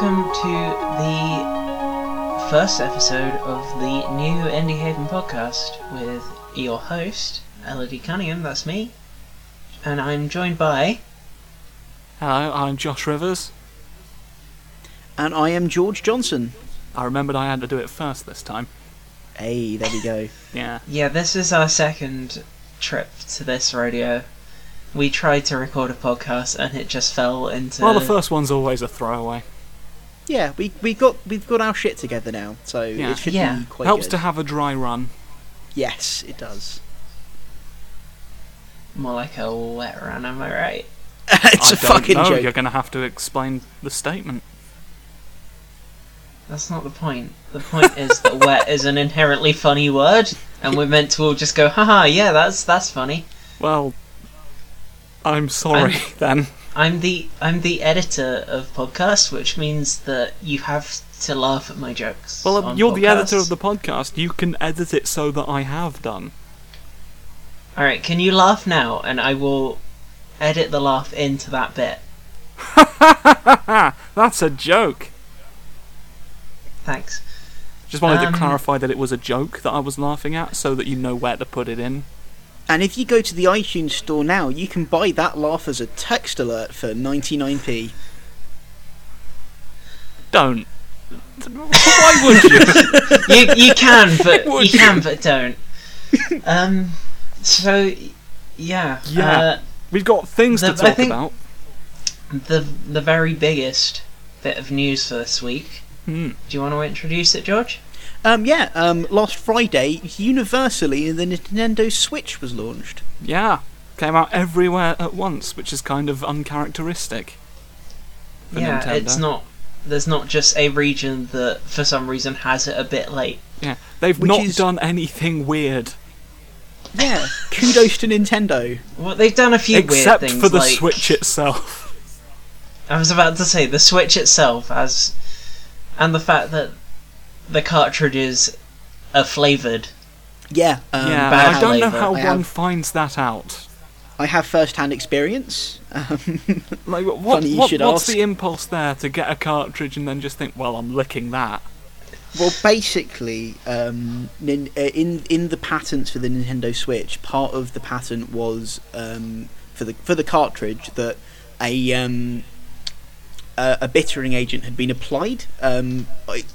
welcome to the first episode of the new Indie Haven podcast with your host, Elodie Cunningham, that's me, and I'm joined by. Hello, I'm Josh Rivers. And I am George Johnson. I remembered I had to do it first this time. Hey, there we go. Yeah. Yeah, this is our second trip to this radio. We tried to record a podcast and it just fell into. Well, the first one's always a throwaway. Yeah, we we got we've got our shit together now, so Yeah. it should Yeah. be quite Helps good. to have a dry run. Yes, it does. More like a wet run, am I right? it's I a don't fucking know. joke. You're going to have to explain the statement. That's not the point. The point is that wet is an inherently funny word, and we're meant to all just go, haha, yeah, that's that's funny. Well, I'm sorry then. I'm the I'm the editor of podcasts, which means that you have to laugh at my jokes. Well, on you're the editor of the podcast. You can edit it so that I have done. All right, can you laugh now, and I will edit the laugh into that bit. That's a joke. Thanks. Just wanted Um, to clarify that it was a joke that I was laughing at, so that you know where to put it in. And if you go to the iTunes store now, you can buy that laugh as a text alert for 99p. Don't. Why would you? You you can, but Would you can, but don't. Um. So, yeah. Yeah. Uh, We've got things The- to I talk think- about. the the very biggest bit of news for this week. Hmm. Do you want to introduce it, George? Um, yeah. Um, last Friday, universally, the Nintendo Switch was launched. Yeah, came out everywhere at once, which is kind of uncharacteristic. For yeah, Nintendo. it's not. There's not just a region that, for some reason, has it a bit late. Yeah, they've Which not is- done anything weird Yeah. Kudos to Nintendo. Well, they've done a few except weird things. for the like, Switch itself. I was about to say the Switch itself has, and the fact that the cartridges are flavored. Yeah. Um, yeah, bad I don't know how I one have- finds that out. I have first-hand experience. Um, Like, what, Funny you what- should what's ask. the impulse there to get a cartridge and then just think, well, I'm licking that? Well, basically, um, nin- uh, in in the patents for the Nintendo Switch, part of the patent was um, for the for the cartridge that a um, a, a bittering agent had been applied. Um,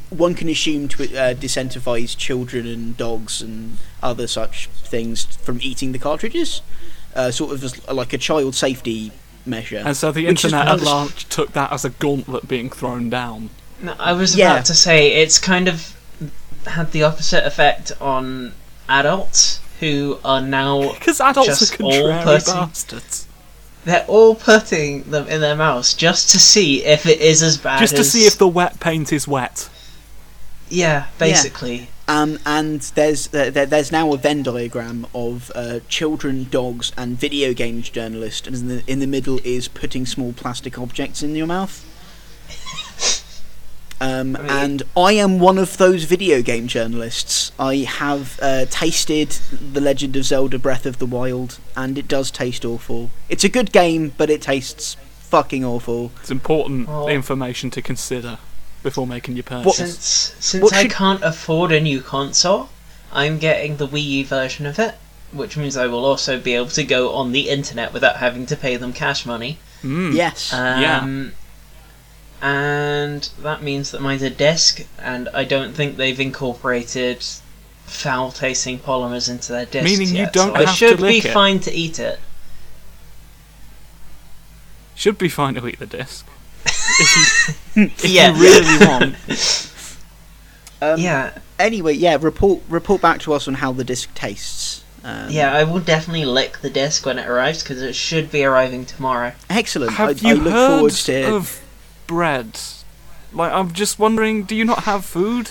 one can assume to uh, disincentivize children and dogs and other such things from eating the cartridges, uh, sort of as like a child safety measure. And so the internet at large took that as a gauntlet being thrown down. No, I was Yeah. about to say it's kind of had the opposite effect on adults who are now Because adults Just are all contrary putting- bastards. They're all putting them in their mouths just to see if it is as bad Just to as see if the wet paint is wet. yeah basically Um, and there's there, there- there's now a Venn diagram of uh, children, dogs, and video games journalist, and in the, in the middle is putting small plastic objects in your mouth. Um, and I am one of those video game journalists. I have uh, tasted The Legend of Zelda: Breath of the Wild, and it does taste awful. It's a good game, but it tastes fucking awful. It's important Oh. information to consider before making your purchase. What- since since what I should- can't afford a new console I'm getting the Wii U version of it which means I will also be able to go on the internet without having to pay them cash money Mm. Yes. Um, And that means that mine's a disc, and I don't think they've incorporated foul-tasting polymers into their discs Meaning you don't so I have to should be it. fine to eat it. Should be fine to eat the disc. if you, if Yeah. you really want. Um, yeah, Anyway, yeah. Report report back to us on how the disc tastes. Um, yeah, I will definitely lick the disc when it arrives because it should be arriving tomorrow. Excellent. Have I, you I look heard forward to. of bread? Like, I'm just wondering, do you not have food?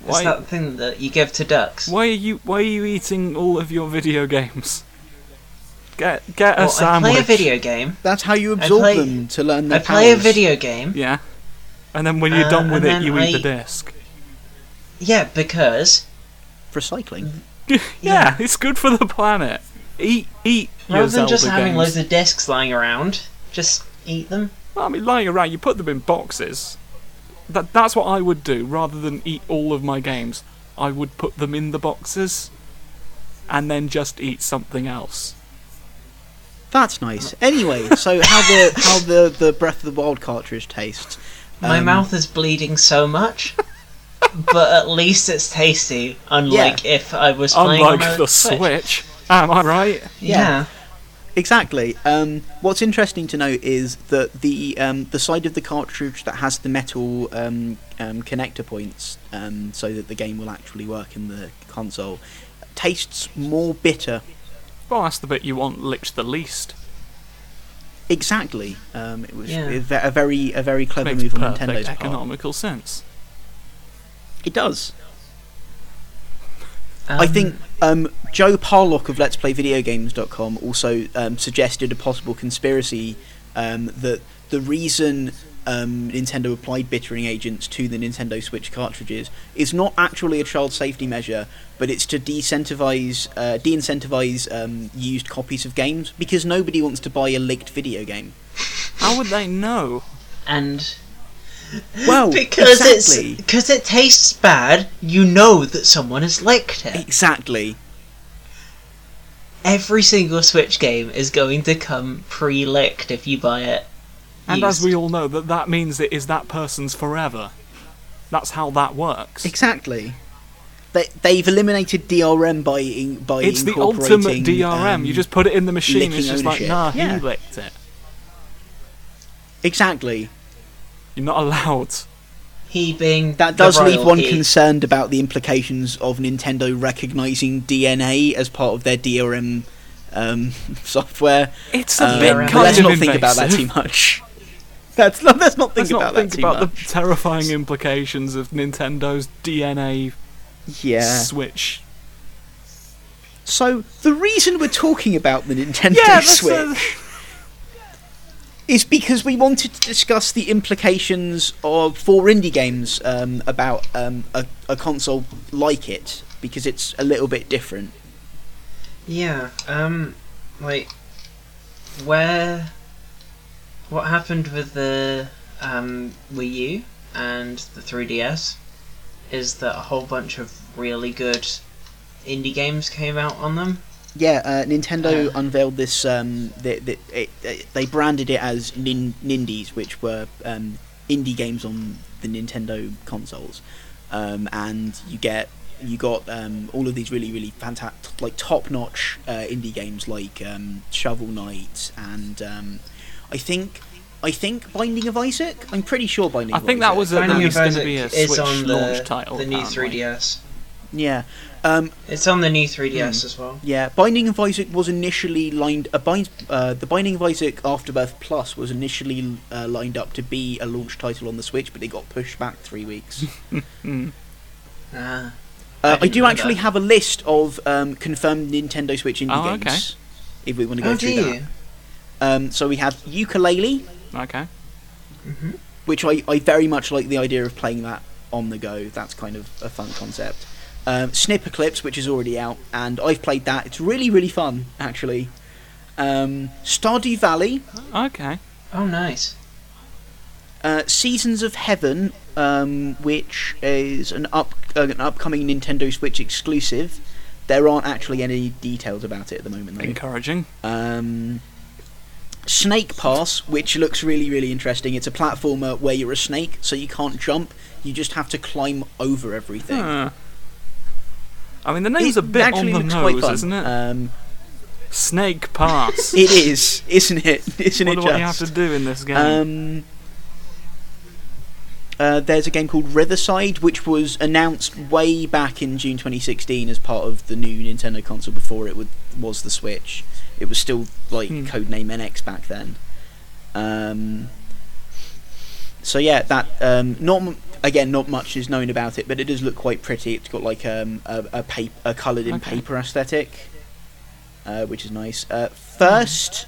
It's Why, that thing that you give to ducks. why are you why are you eating all of your video games? Get get a Well, I sandwich. play a video game. That's how you absorb play- them to learn I their play a video game. Yeah. And then when you're Uh, done with it, you then eat the disc. Yeah, because for cycling. yeah, Yeah. it's good for the planet. Eat eat your rather than Zelda just having games. loads of discs lying around, just eat them. Well, I mean, lying around, you put them in boxes. That that's what I would do rather than eat all of my games. I would put them in the boxes, and then just eat something else. That's nice. Anyway, so how the how the the Breath of the Wild cartridge tastes? My Um, mouth is bleeding so much, but at least it's tasty. Unlike if I was playing Unlike on the Switch. Switch. Am I right? Yeah. Exactly. Um, what's interesting to note is that the um, the side of the cartridge that has the metal um, um, connector points, um, so that the game will actually work in the console, tastes more bitter. Well, that's the bit you want licked the least. Exactly. Um, it was Yeah. a a very a very clever Makes move on perfect Nintendo's part. economical sense. It does. I Um, think um, Joe Parlock of Let's Play Video Videogames.com also um, suggested a possible conspiracy um, that the reason um, Nintendo applied bittering agents to the Nintendo Switch cartridges is not actually a child safety measure, but it's to de-incentivize, uh, de-incentivize um, used copies of games because nobody wants to buy a leaked video game. How would they know? and Well, because exactly. it's because it tastes bad, you know that someone has licked it. Exactly. Every single Switch game is going to come pre-licked if you buy it. And used. as we all know, that that means it is that person's forever. That's how that works. Exactly. They, they've eliminated DRM by in, by It's the incorporating, ultimate DRM. um, you just put it in the machine. licking It's just like, nah, Yeah. he licked it. exactly. You're not allowed. He being That the does leave one royalty. concerned about the implications of Nintendo recognizing DNA as part of their DRM um, software. It's a Um, bit but but kind let's of not think about that too much. That's not. Let's not think Let's about not think that too about much. the terrifying implications of Nintendo's DNA Yeah. Switch. So the reason we're talking about the Nintendo Yeah, Switch a- is because we wanted to discuss the implications of for indie games um, about um, a, a console like it because it's a little bit different. Yeah, um, like, where. What happened with the um, Wii U and the 3DS is that a whole bunch of really good indie games came out on them. Yeah, uh, Nintendo Uh. unveiled this. Um, the, the, it, it, they branded it as nin- Nindies, which were um, indie games on the Nintendo consoles, um, and you get you got um, all of these really really fantastic, like top notch uh, indie games like um, Shovel Knight and um, I think. I think Binding of Isaac. I'm pretty sure Binding. I of think that Isaac. was at Binding of going to be a Switch on the, launch title. the new 3DS. Yeah. Um, It's on the new 3DS Hmm. as well. Yeah, Binding of Isaac was initially lined. Uh, bind, uh, the Binding of Isaac Afterbirth Plus was initially uh, lined up to be a launch title on the Switch, but it got pushed back three weeks. Mm. Ah. Uh, I, do actually that. have a list of um, confirmed Nintendo Switch indie Oh, games. If we want to go Oh, do through that, you? um, so we have Yooka-Laylee, Okay. hmm which I, I very much like the idea of playing that on the go. That's kind of a fun concept. Um, Snipperclips, which is already out, and I've played that. It's really really fun actually. Um, Stardew Valley, Okay. Oh, nice. Uh, Seasons of Heaven, um, which is an up uh, an upcoming Nintendo Switch exclusive. There aren't actually any details about it at the moment, though. Encouraging. Um, Snake Pass, which looks really really interesting. It's a platformer where you're a snake, so you can't jump. You just have to climb over everything. Huh. I mean, the name's It a bit on the nose, isn't it? Um, Snake Pass. it is, isn't it? Isn't Wonder it what just? you have to do in this game. Um, uh, there's a game called Riverside, which was announced way back in June 2016 as part of the new Nintendo console before it would, was the Switch. It was still like Hmm. codename NX back then. Um, so yeah, that um, not again not much is known about it, but it does look quite pretty. It's got like um, a a, paper, a coloured in Okay. paper aesthetic, uh, which is nice. Uh, first,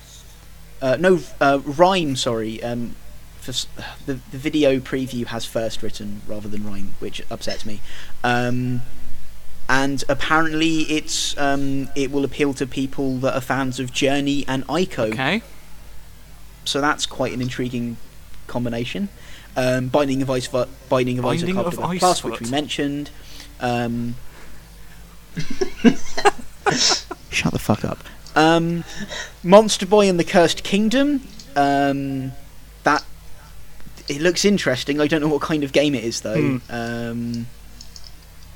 uh, no, uh, rhyme. Sorry, um, for the the video preview has first written rather than rhyme, which upsets me. Um, and apparently, it's um, it will appeal to people that are fans of Journey and Ico. okay. So that's quite an intriguing combination. Um, Binding of Ice, Binding of Binding Isaac of Ice Plus, which we mentioned. Um, shut the fuck up. Um, Monster Boy and the Cursed Kingdom. Um, that it looks interesting. I don't know what kind of game it is though. Um,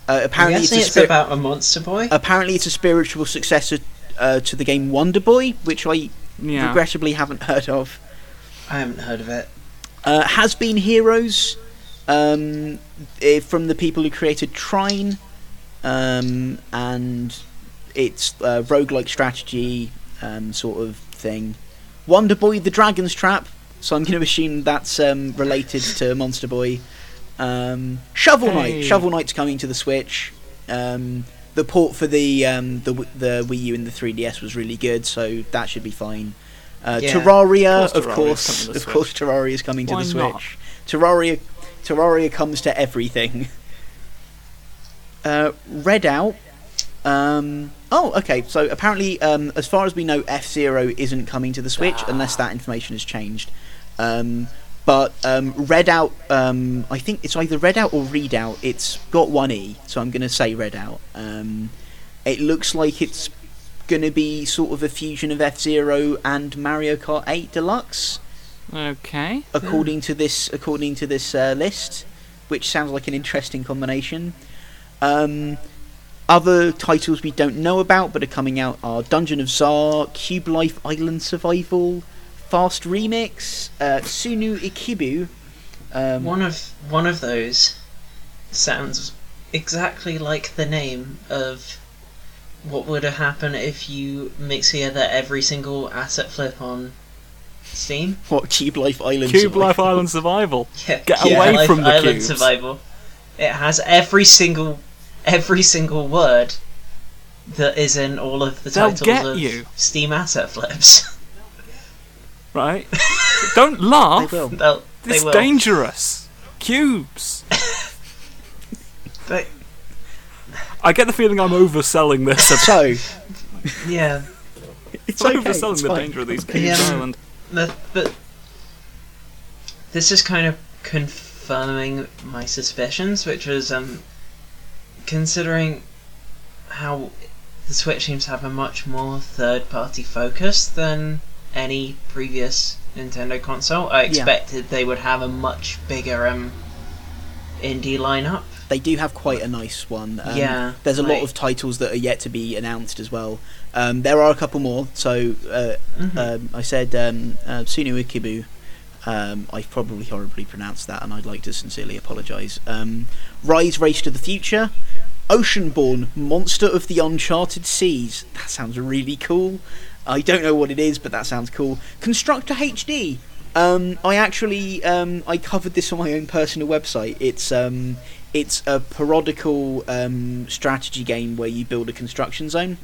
uh, I'm apparently, it's, a it's spir- about a monster boy. apparently it's a spiritual successor uh, to the game Wonder Boy, which I Yeah. regrettably haven't heard of. I haven't heard of it. Uh, has been Heroes um, eh, from the people who created Trine, um, and it's a roguelike strategy um, sort of thing. Wonder Boy: The Dragon's Trap. So I'm going to assume that's um, related to Monster Boy. Um, Shovel Knight. Hey. Shovel Knight's coming to the Switch. Um, the port for the um, the the Wii U and the 3DS was really good, so that should be fine. Uh, Yeah. Terraria, Of of course course, Terraria's coming to the of course, Terraria is coming to Why the not? Switch. Terraria, Terraria comes to everything. Uh, Red Out. Um, oh, okay. So apparently, um, as far as we know, F Zero isn't coming to the Switch unless that information has changed. Um, but um, Red Out, um, I think it's either Redout or Read Out. It's got one E, so I'm going to say Redout. Um, it looks like it's going to be sort of a fusion of F Zero and Mario Kart 8 Deluxe Okay. according to this according to this uh, list, which sounds like an interesting combination. Um, other titles we don't know about but are coming out are Dungeon of Tsar, Cube Life Island Survival, Fast Remix, uh, Sunu Ikibu. Um, One of one of those sounds exactly like the name of what would have happened if you mix together every single asset flip on Steam. what Cube Life Island? Cube Survival? Life Island Survival. Yeah, Get Cube away Life from the Island cubes. Survival. It has every single every single word that is in all of the They'll titles get of you. Steam asset flips. Right? Don't laugh. They laugh. will. They'll- they It's will. dangerous. Cubes. But I get the feeling I'm overselling this. So yeah, it's I'm okay, overselling it's the fine. danger of these Cubes Yeah. Island. the, but this is kind of confirming my suspicions, which was um, considering how the Switch seems to have a much more third-party focus than any previous Nintendo console. I expected they would have a much bigger um, indie lineup. They do have quite a nice one. Um, Yeah, There's a lot of titles that are yet to be announced as well. Um, there are a couple more. So uh, Mhm. um, I said um, uh, Sunu Ikibu. Um, I've probably horribly pronounced that, and I'd like to sincerely apologise. Um, Rise Race to the Future. Oceanhorn, Monster of the Uncharted Seas. That sounds really cool. I don't know what it is, but that sounds cool. Constructor HD. Um, I actually um, I covered this on my own personal website. It's um, it's a parodical um, strategy game where you build a construction zone.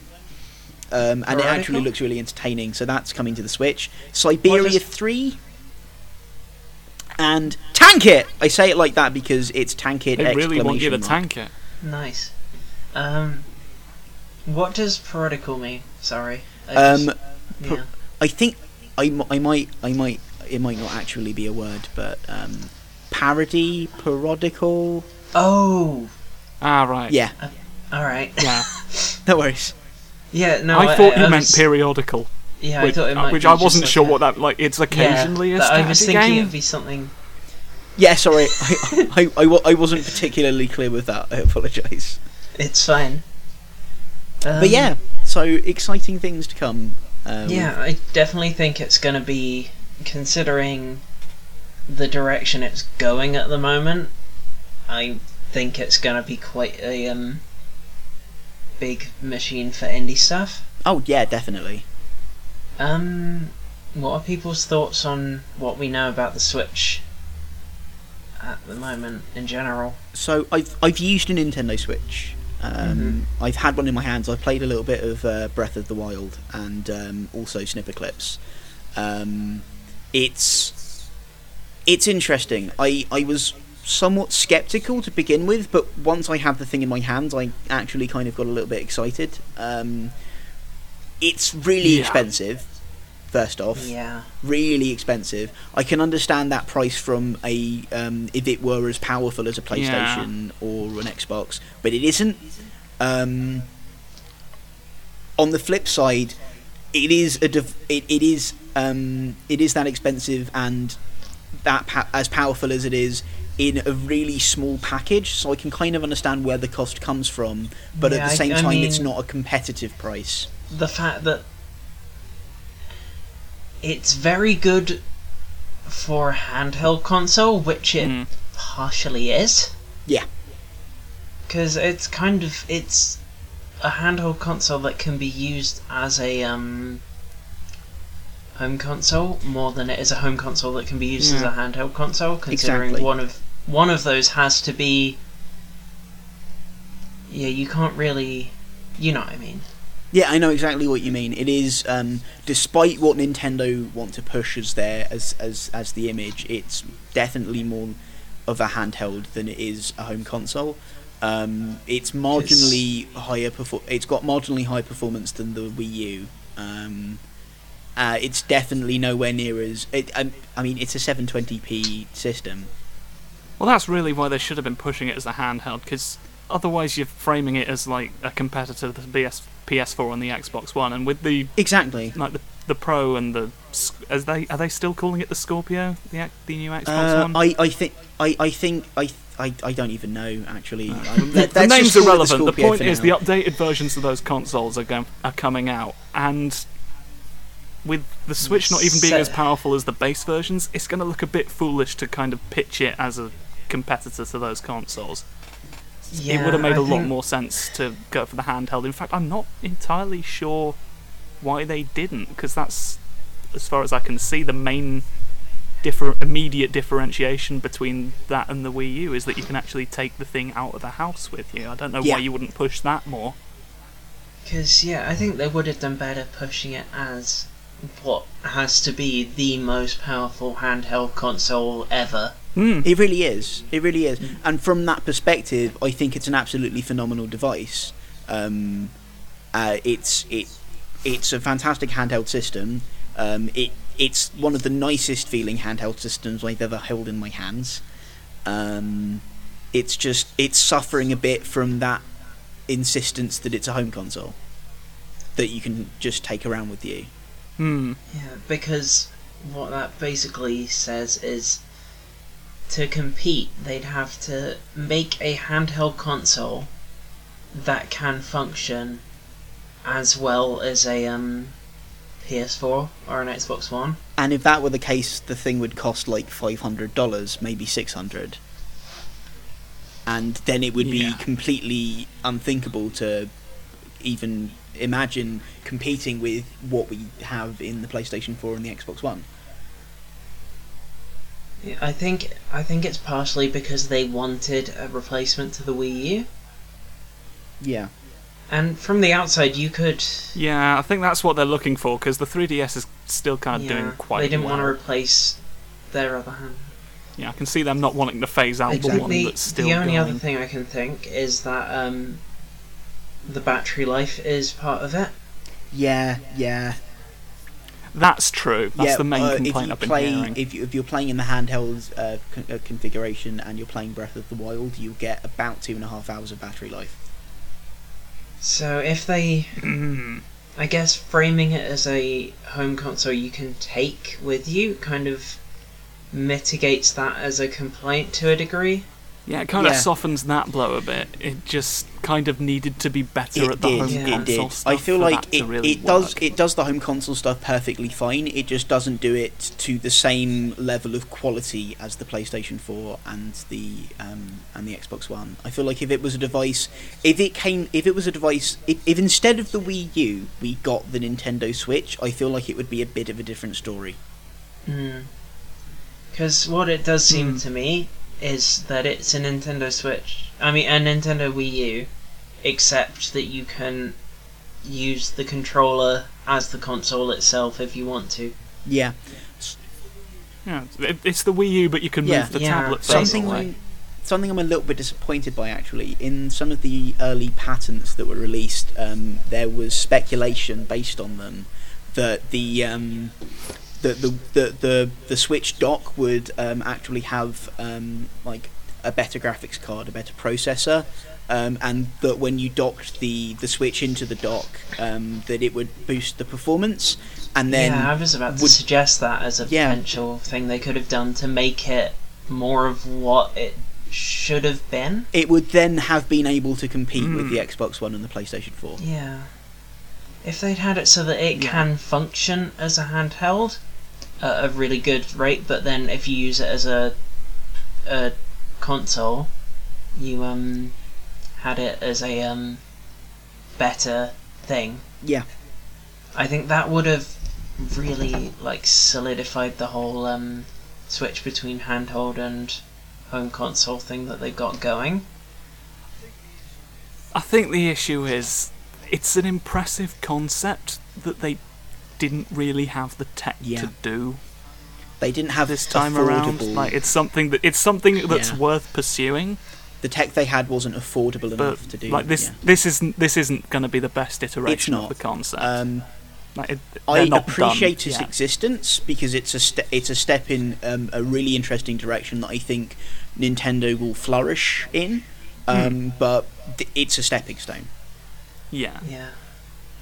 Um, and it actually looks really entertaining. So that's coming to the Switch. Syberia What is- 3? and Tank It. I say it like that because it's Tank It. They really want you to mark. tank it. Nice. Um, what does parodical mean? Sorry. I Um, just- par- yeah. I think I, m- I might I might it might not actually be a word, but um, parody, parodical. Oh, Ah, right. Yeah, all right. Yeah. no worries. Yeah, no. I thought you I meant was- periodical, Yeah, which, I thought it uh, might which be I wasn't like sure a- what that like. It's occasionally yeah, a but strategy I was thinking game. it'd be something. Yeah, sorry, I, I, I, I wasn't particularly clear with that. I apologise. It's fine. Um, but yeah, so exciting things to come. Um, yeah, I definitely think it's going to be considering the direction it's going at the moment. I think it's going to be quite a um, big machine for indie stuff. Oh yeah, definitely. Um, what are people's thoughts on what we know about the Switch at the moment in general? So I've I've used a Nintendo Switch. Um, I've had one in my hands. I've played a little bit of uh, Breath of the Wild and um, also Snipper Clips. Um, it's it's interesting. I I was somewhat skeptical to begin with, but once I had the thing in my hands, I actually kind of got a little bit excited. Um, it's really Yeah. expensive. First off, Yeah. really expensive. I can understand that price from a um, if it were as powerful as a PlayStation or an Xbox, but it isn't. Um, on the flip side, it is a dev- it, it is um, it is that expensive and that pa- as powerful as it is in a really small package. So I can kind of understand where the cost comes from, but Yeah, at the same I time, it's not a competitive price. the fact that it's very good for a handheld console, which it Mm. partially is. Yeah. Because it's kind of it's a handheld console that can be used as a um, home console more than it is a home console that can be used as a handheld console. Considering Exactly. one of one of those has to be. Yeah, you can't really. You know what I mean. Yeah, I know exactly what you mean. It is, um, despite what Nintendo want to push as their as as as the image, it's definitely more of a handheld than it is a home console. Um, it's marginally higher. Perfor- it's got marginally higher performance than the Wii U. Um, uh, it's definitely nowhere near as. It, I, I mean, it's a 720p system. Well, that's really why they should have been pushing it as a handheld, because otherwise you're framing it as like a competitor to the PS PS4 and the Xbox One, and with the Exactly. like the the Pro and the as they are they still calling it the Scorpio, the the new Xbox Uh, One? I, I think I, I think I, I I don't even know actually. I- the, the name's just call it irrelevant. The, Scorpio point is, now. the updated versions of those consoles are going are coming out, and with the Switch not even being So- as powerful as the base versions, it's going to look a bit foolish to kind of pitch it as a competitor to those consoles. it would have made a a lot more sense to go for the handheld. In fact, I'm not entirely sure why they didn't, because that's, as far as I can see, the main differ- immediate differentiation between that and the Wii U is that you can actually take the thing out of the house with you. I don't know Yeah. why you wouldn't push that more. Because, yeah, I think they would have done better pushing it as what has to be the most powerful handheld console ever. Hmm. It really is. It really is. And from that perspective, I think it's an absolutely phenomenal device. Um, uh, it's it it's a fantastic handheld system. Um, it it's one of the nicest feeling handheld systems I've ever held in my hands. Um, it's just it's suffering a bit from that insistence that it's a home console that you can just take around with you. Hmm. Yeah, because what that basically says is to compete, they'd have to make a handheld console that can function as well as a um, PS4 or an Xbox One. And if that were the case, the thing would cost like five hundred dollars, maybe six hundred, and then it would Yeah. be completely unthinkable to even imagine competing with what we have in the PlayStation Four and the Xbox One. Yeah, I think I think it's partially because they wanted a replacement to the Wii U, Yeah, and from the outside you could. Yeah, I think that's what they're looking for because the 3DS is still kind of yeah, doing quite well. they didn't well. want to replace their other hand. Yeah, I can see them not wanting to phase out I the one that's still the only going. other thing I can think is that um, the battery life is part of it. yeah, yeah. That's true. That's yeah, the main uh, complaint if you I've been play, hearing. If, you, if you're playing in the handheld uh, con- uh, configuration and you're playing Breath of the Wild, you get about two and a half hours of battery life. So if they, I guess, framing it as a home console you can take with you kind of mitigates that as a complaint to a degree. Yeah, it kind of softens that blow a bit. It just kind of needed to be better It at the did. home Yeah. It console did. stuff I feel for like that it, really it does work. it does the home console stuff perfectly fine. It just doesn't do it to the same level of quality as the PlayStation 4 and the um, and the Xbox One. I feel like if it was a device, if it came, if it was a device, if, if instead of the Wii U we got the Nintendo Switch, I feel like it would be a bit of a different story. Because what it does seem Hmm. to me is that it's a Nintendo Switch. I mean, a Nintendo Wii U, except that you can use the controller as the console itself if you want to. Yeah, Yeah, it's the Wii U, but you can Yeah. move the Yeah, tablet basically. further something something I'm a little bit disappointed by actually. In some of the early patents that were released, um, there was speculation based on them that the um, the, the the the the Switch dock would um, actually have um, like a better graphics card, a better processor, um, and that when you docked the the Switch into the dock, um, that it would boost the performance, and then yeah, I was about to would- suggest that as a Yeah. potential thing they could have done to make it more of what it should have been. it would then have been able to compete with Mm. the Xbox One and the PlayStation Four. Yeah. If they'd had it so that it Yeah. can function as a handheld at a really good rate, but then if you use it as a a console, you um had it as a um better thing. Yeah. I think that would have really like solidified the whole um switch between handheld and home console thing that they got going. I think the issue is it's an impressive concept that they didn't really have the tech Yeah. to do They didn't have this time around. Like it's something that it's something that's Yeah. worth pursuing. the tech they had wasn't affordable But enough to do. like this, yeah. this isn't this isn't going to be the best iteration of the concept. Um, like it, I not appreciate done its yet. existence because it's a ste- it's a step in um, a really interesting direction that I think Nintendo will flourish in. Hmm. Um, But th- it's a stepping stone. Yeah, Yeah.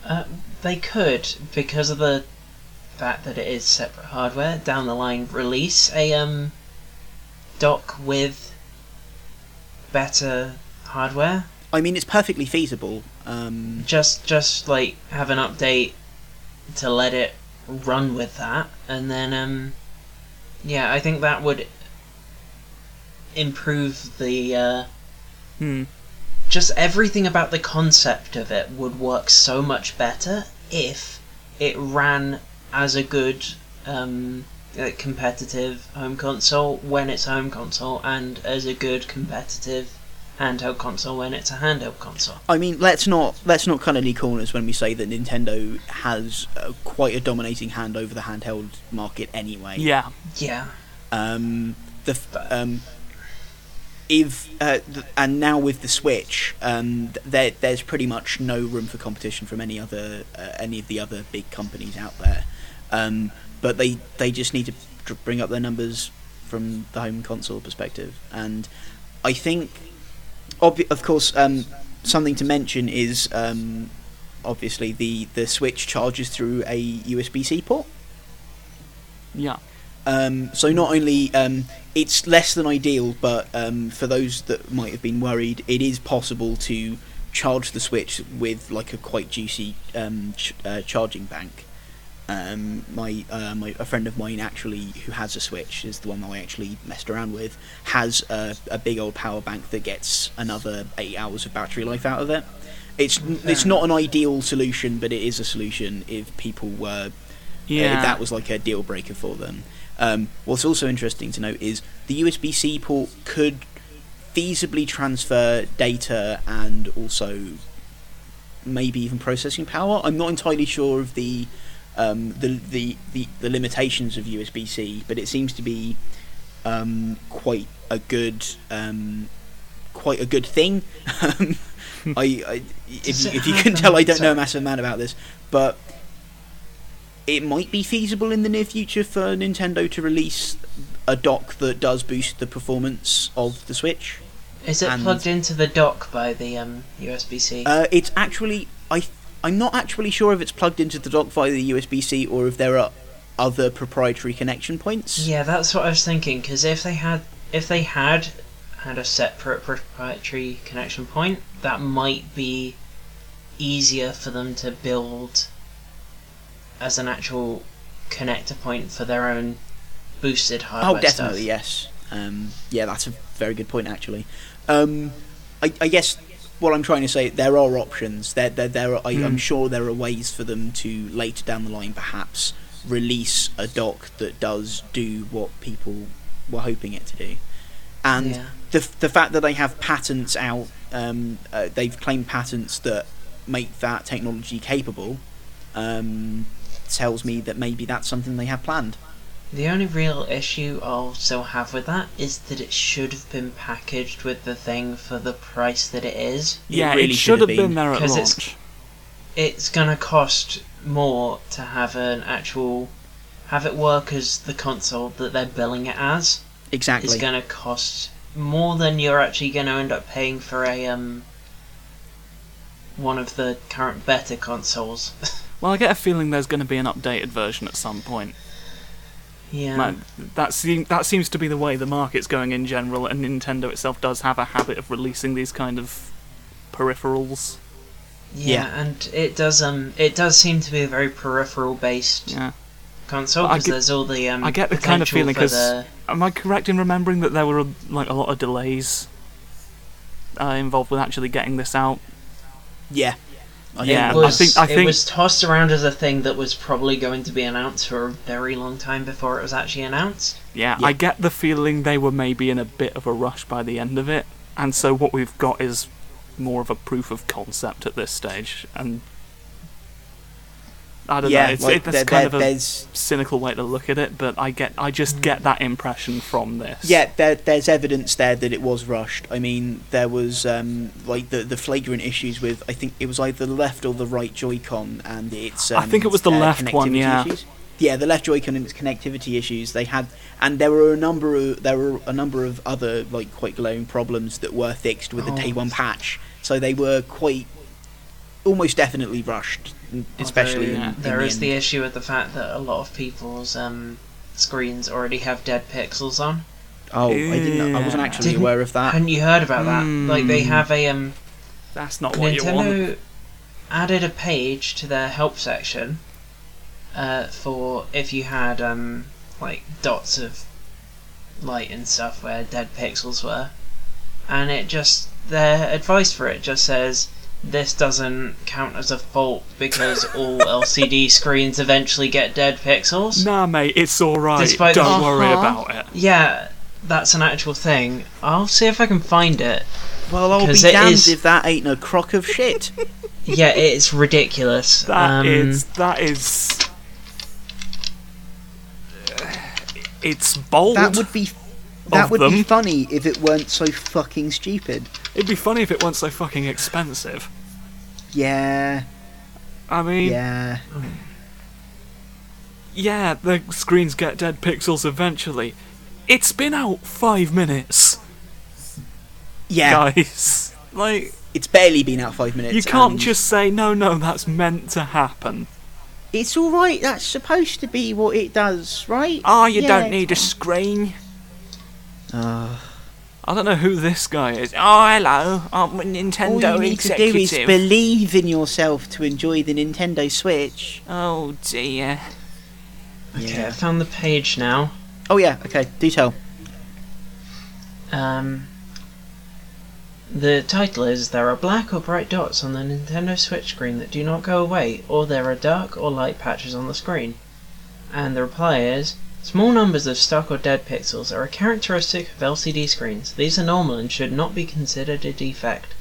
Uh, they could, because of the fact that it is separate hardware, down the line release a um dock with better hardware. I mean, it's perfectly feasible. Um, Just just like have an update to let it run with that and then um yeah, I think that would improve the uh Hmm. Just everything about the concept of it would work so much better if it ran as a good um, uh, competitive home console when it's a home console and as a good competitive handheld console when it's a handheld console. I mean, let's not let's not cut any corners when we say that Nintendo has uh, quite a dominating hand over the handheld market anyway. yeah, Yeah. Um, the f- um, if uh, th- and now with the Switch, um, th- there there's pretty much no room for competition from any other uh, any of the other big companies out there. Um, but they they just need to dr- bring up their numbers from the home console perspective, and I think, of course, um, something to mention is um, obviously the the Switch charges through a USB C port. yeah. Um, so not only um, it's less than ideal, but um, for those that might have been worried, it is possible to charge the Switch with like a quite juicy um, ch- uh, charging bank. Um, my, uh, my a friend of mine actually who has a Switch is the one that I actually messed around with has a, a big old power bank that gets another eight hours of battery life out of it. It's it's not an ideal solution, but it is a solution if people were Yeah. if that was like a deal breaker for them. Um, what's also interesting to note is the USB C port could feasibly transfer data and also maybe even processing power. I'm not entirely sure of the um, the, the, the the limitations of USB C, but it seems to be um, quite a good um, quite a good thing. Um, I, I if, you- if you can tell, I don't know a massive amount about this, but it might be feasible in the near future for Nintendo to release a dock that does boost the performance of the Switch. Is it And- plugged into the dock by the um, USB C? Uh, it's actually I I'm not actually sure if it's plugged into the dock via the USB C or if there are other proprietary connection points. Yeah, that's what I was thinking. Because if they had, if they had had a separate proprietary connection point, that might be easier for them to build as an actual connector point for their own boosted hardware Oh, definitely, stuff. yes. Um, yeah, that's a very good point, actually. Um, I, I guess what I'm trying to say, there are options. There, there, there are, I, I'm Hmm. sure there are ways for them to later down the line, perhaps release a dock that does do what people were hoping it to do. And Yeah. the the fact that they have patents out, um, uh, they've claimed patents that make that technology capable. Um, tells me that maybe that's something they have planned. The only real issue I'll still have with that is that it should have been packaged with the thing for the price that it is. It yeah, really it should should have have been been. there at 'Cause launch. it's- It's gonna cost more to have an actual have it work as the console that they're billing it as Exactly. is going to cost more than you're actually going to end up paying for a um one of the current better consoles. Well, I get a feeling there's going to be an updated version at some point. yeah. Like, that, seem, that seems to be the way the market's going in general, and Nintendo itself does have a habit of releasing these kind of peripherals. yeah, Yeah. and it does um it does seem to be a very peripheral based Yeah. console because there's all the um I get the kind of potential feeling for 'cause the- Am I correct in remembering that there were like a lot of delays uh, involved with actually getting this out? yeah. I Yeah, it think- I was, think- it was tossed around as a thing that was probably going to be announced for a very long time before it was actually announced. Yeah, Yeah. I get the feeling they were maybe in a bit of a rush by the end of it, and so what we've got is more of a proof of concept at this stage, and I don't yeah, know. It's, like, it, that's there- kind there- of a there's cynical way to look at it, but I get, I just get that impression from this. yeah, there, there's evidence there that it was rushed. I mean, there was um, like the the flagrant issues with I think it was either the left or the right Joy-Con, and it's. Um, I think it was the uh, left one, yeah. Issues. Yeah, the left Joy-Con and its connectivity issues. They had, and there were a number of there were a number of other like quite glaring problems that were fixed with the Oh. day one patch. So they were quite, almost definitely rushed, especially. yeah. in, in There the is the end. issue with the fact that a lot of people's um, screens already have dead pixels on. Oh, I didn't. I wasn't actually Didn't- aware of that. Hadn't you heard about that? Like they have a um, That's not what you want. Nintendo added a page to their help section uh, for if you had um, like dots of light and stuff where dead pixels were, and it just their advice for it just says this doesn't count as a fault because all LCD screens eventually get dead pixels. Nah, mate, it's alright. Despite Don't worry Uh-huh. about it. Yeah, that's an actual thing. I'll see if I can find it. Well, I'll be 'Cause it damned is- if that ain't a crock of shit. Yeah, it's ridiculous. That um, is that is. It's bold. that would be that Of would be them. funny if it weren't so fucking stupid. It'd be funny if it weren't so fucking expensive. Yeah, I mean, yeah. yeah, the screens get dead pixels eventually. It's been out five minutes, Yeah, guys. Like, it's barely been out five minutes. you can't just say, no, no, that's meant to happen. It's all right. That's supposed to be what it does, right? Oh, you Yeah, don't need a screen. Uh, I don't know who this guy is. Oh, hello. I'm a all Nintendo you need to do is believe in yourself to enjoy the Nintendo Switch. oh, dear. Okay, I found the page now. Oh yeah. Okay. Do tell. Um, the title is There are black or bright dots on the Nintendo Switch screen that do not go away, or there are dark or light patches on the screen. And the reply is Small numbers of stuck or dead pixels are a characteristic of LCD screens. These are normal and should not be considered a defect.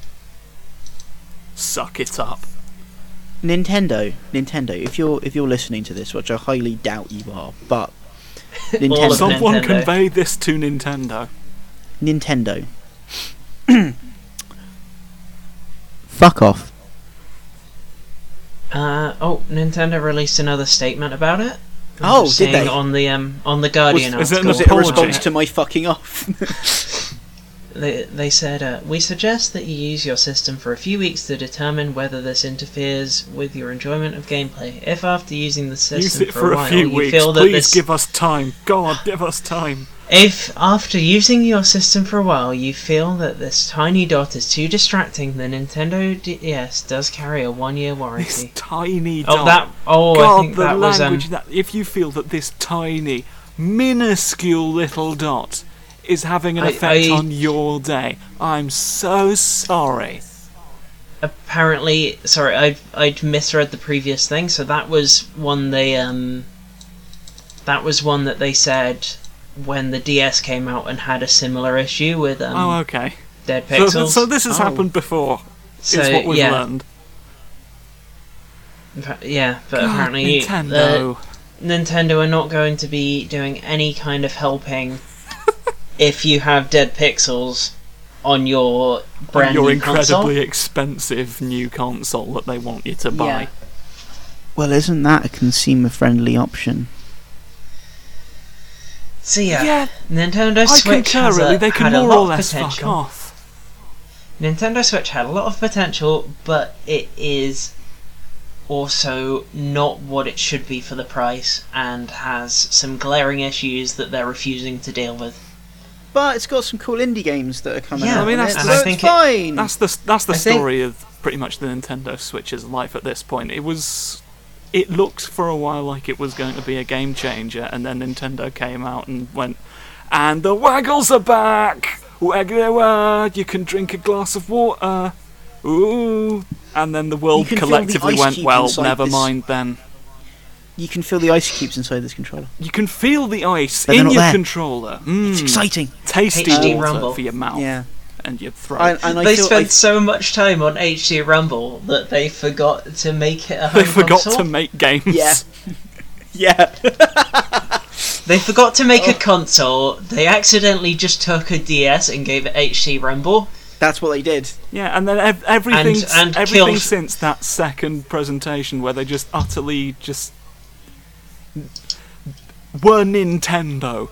Suck it up. Nintendo, Nintendo. If you're if you're listening to this, which I highly doubt you are, but Nintendo, Someone Nintendo. convey this to Nintendo. Nintendo. Fuck off. Uh, oh, Nintendo released another statement about it. Oh, did they? on the um on the Guardian Was- is it Was article. it a response to my fucking off? They, they said, uh, We suggest that you use your system for a few weeks to determine whether this interferes with your enjoyment of gameplay. If after using the system Use for, for a while few you weeks. feel that Please this, give us time. God, give us time. if after using your system for a while you feel that this tiny dot is too distracting, the Nintendo DS does carry a one-year warranty. This warranty. tiny Oh, dot. that! Oh, I God, think the that was um, language that if you feel that this tiny, minuscule little dot is having an I- effect I- on your day, I'm so sorry. apparently. Sorry, I I'd misread the previous thing. So that was one they um. That was one that they said when the DS came out and had a similar issue with um, oh, okay. dead So, pixels. so this has Oh. happened before. So, is what we've yeah, learned. yeah, but God, apparently Nintendo. uh, Nintendo are not going to be doing any kind of helping if you have dead pixels on your on brand your new incredibly console. expensive new console that they want you to buy. Well, isn't that a consumer-friendly option? So yeah, Yeah, Nintendo I Switch concur. has Really, a, they can had a more lot or of less fuck potential. off. Nintendo Switch had a lot of potential, but it is also not what it should be for the price and has some glaring issues that they're refusing to deal with. But it's got some cool indie games that are coming Yeah, out. I mean, on that's it, so I think it's it- fine. That's the that's the I think- story of pretty much the Nintendo Switch's life at this point. It was, it looked for a while like it was going to be a game changer, and then Nintendo came out and went, and the Waggles are back. Waggle, uh, you can drink a glass of water. Ooh, and then the world can feel the collectively went, well, never this- mind then. You can feel the ice cubes inside this controller. You can feel the ice But they're in not your there. controller. Mm, It's exciting. tasty HD water Rumble. for your mouth Yeah. and your throat. I, and I they feel spent I, so much time on HD Rumble that they forgot to make it a home they forgot console. to make games. yeah, yeah. They forgot to make a console. They accidentally just took a DS and gave it HD Rumble. That's what they did. Yeah, and then ev- everything, And- and everything killed- since that second presentation where they just utterly just were Nintendo.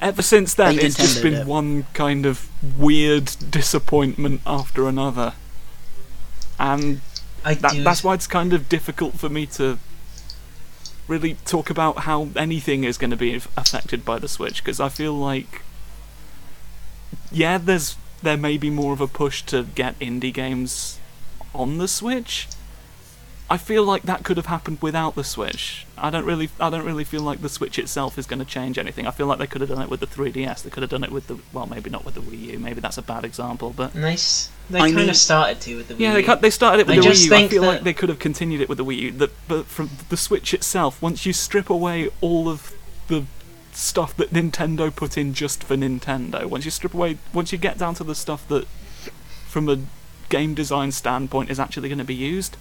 Ever since then, They it's just been it. one kind of weird disappointment after another, and I that, that's why it's kind of difficult for me to really talk about how anything is going to be affected by the Switch because I feel like yeah, there's there may be more of a push to get indie games on the Switch. I feel like that could have happened without the Switch. I don't really I don't really feel like the Switch itself is going to change anything. I feel like they could have done it with the 3DS. They could have done it with the well, maybe not with the Wii U. Maybe that's a bad example, but nice. They I kind mean- of started to with the Wii yeah, they U. cut, they started it with I the just Wii U. I think feel like that- they could have continued it with the Wii U. That, but from the Switch itself, once you strip away all of the stuff that Nintendo put in just for Nintendo, once you strip away, once you get down to the stuff that, from a game design standpoint, is actually going to be used,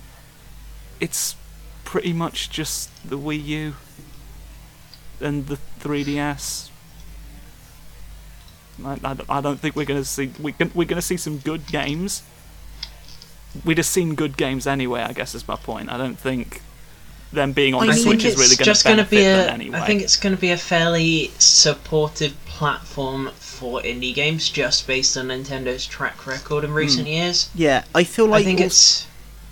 it's pretty much just the Wii U and the 3DS. I, I, don't- I don't think we're going to see we can, we're going to see some good games. We'd have seen good games anyway. I guess is my point. I don't think them being on I the Switch is really it's going just to going to benefit be them a. anyway. I think it's going to be a fairly supportive platform for indie games, just based on Nintendo's track record in recent hmm. years. Yeah, I feel like I think als- it's.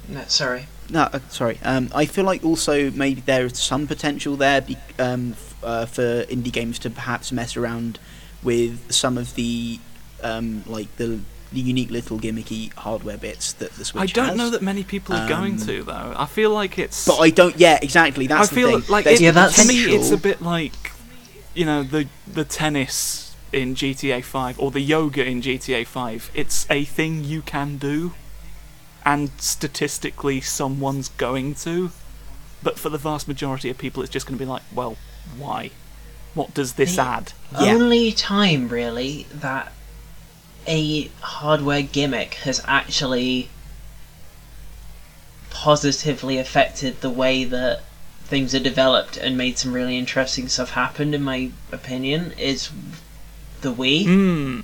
No, sorry. No, uh, sorry. Um, I feel like also maybe there is some potential there be, um, f- uh, for indie games to perhaps mess around with some of the um, like the, the unique little gimmicky hardware bits that the Switch I don't has. know that many people are going Um, to though. I feel like it's. But I don't. Yeah, exactly. That's I feel thing. like There's it, Yeah, that's- to me it's a bit like you know the the tennis in GTA 5 or the yoga in GTA 5. It's a thing you can do and statistically someone's going to but for the vast majority of people it's just going to be like, well, why? What does this The add? Yeah. Only time really that a hardware gimmick has actually positively affected the way that things are developed and made some really interesting stuff happen in my opinion is the Wii. Hmm.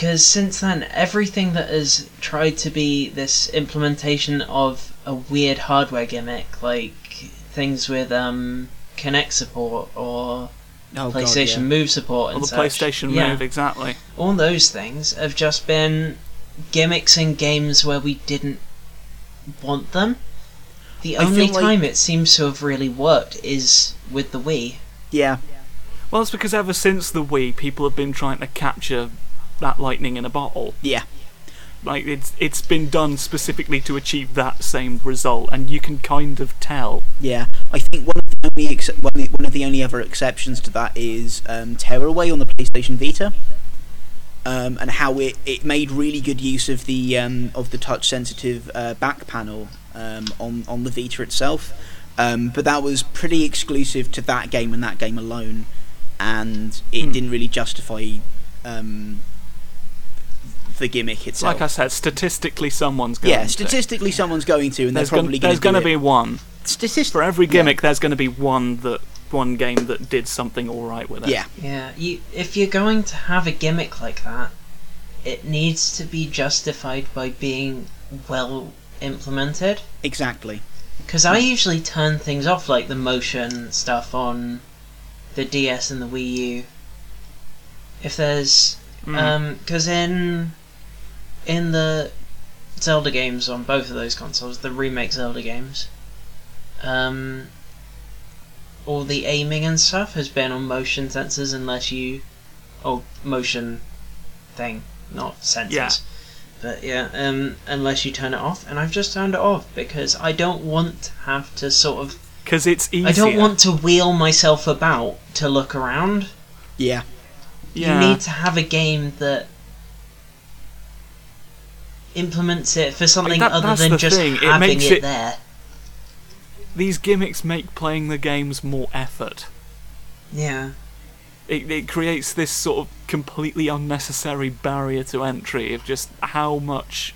Because since then, everything that has tried to be this implementation of a weird hardware gimmick, like things with um, Kinect support or Oh, God, PlayStation yeah. Move support and Or and the such, PlayStation yeah, Move, exactly. all those things have just been gimmicks in games where we didn't want them. The I only feel like- time it seems to have really worked is with the Wii. Yeah, Well, it's because ever since the Wii, people have been trying to capture that lightning in a bottle. yeah. Like it's it's been done specifically to achieve that same result, and you can kind of tell. Yeah, I think one of the only ex- one, of the, one of the only other exceptions to that is um, Tearaway on the PlayStation Vita, um, and how it, it made really good use of the um, of the touch sensitive uh, back panel um, on on the Vita itself. Um, but that was pretty exclusive to that game and that game alone, and it Hmm. didn't really justify um, the gimmick itself. Like I said, statistically, someone's going. yeah, to. Yeah, statistically, someone's going to, and there's they're gonna, probably there's going going to to be one Statist- for every yeah. gimmick. There's going to be one that one game that did something all right with it. Yeah, Yeah, you if you're going to have a gimmick like that, it needs to be justified by being well implemented. exactly. Because I usually turn things off, like the motion stuff on the DS and the Wii U. If there's Mm. Um, because in in the Zelda games on both of those consoles, the remake Zelda games, um, all the aiming and stuff has been on motion sensors unless you, oh, motion thing, not sensors. Yeah. But yeah, um, unless you turn it off, and I've just turned it off because I don't want to have to sort of. Because it's easier. I don't want to wheel myself about to look around. Yeah. Yeah. You need to have a game that implements it for something that- other than just thing, it having makes it, it- there. These gimmicks make playing the games more effort. Yeah. It, it creates this sort of completely unnecessary barrier to entry of just how much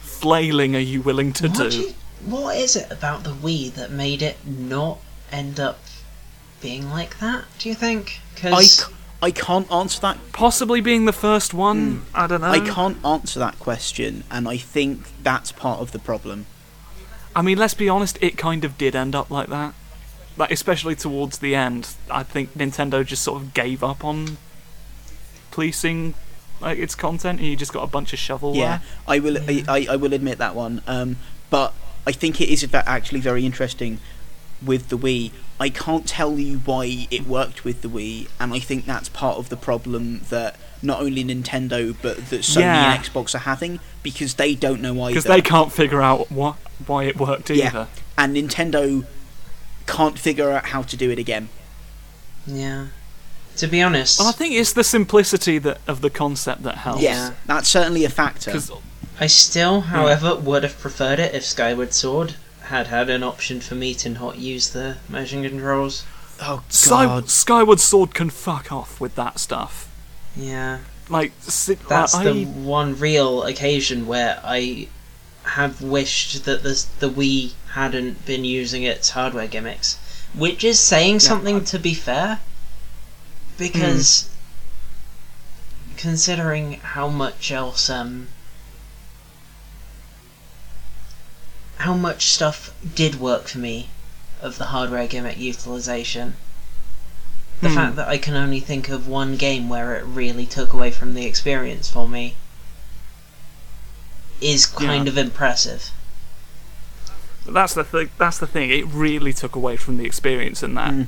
flailing are you willing to What, do. do what is it about the Wii that made it not end up being like that? Do you think? Because I can't answer that. Possibly being the first one. I don't know. I can't answer that question, and I think that's part of the problem. I mean, let's be honest. It kind of did end up like that. Like, especially towards the end, I think Nintendo just sort of gave up on policing like its content, and you just got a bunch of shovelware. Yeah, I will. I, I, I will admit that one. Um, but I think it is actually very interesting with the Wii. I can't tell you why it worked with the Wii, and I think that's part of the problem that not only Nintendo but that Sony Yeah. and Xbox are having because they don't know either. because they can't figure out what why it worked Yeah. either. and Nintendo can't figure out how to do it again. yeah, to be honest, Well, I think it's the simplicity that of the concept that helps. Yes, that's certainly a factor. I still, however, would have preferred it if Skyward Sword had had an option for me to not use the motion controls. Oh Sky- God! Skyward Sword can fuck off with that stuff. Yeah. Like, si- That's I, the one real occasion where I have wished that the the Wii hadn't been using its hardware gimmicks, which is saying something to be fair, because considering how much else um how much stuff did work for me of the hardware gimmick utilization. The Hmm. fact that I can only think of one game where it really took away from the experience for me is kind Yeah. of impressive. that's the thing. That's the thing. It really took away from the experience in that Mm.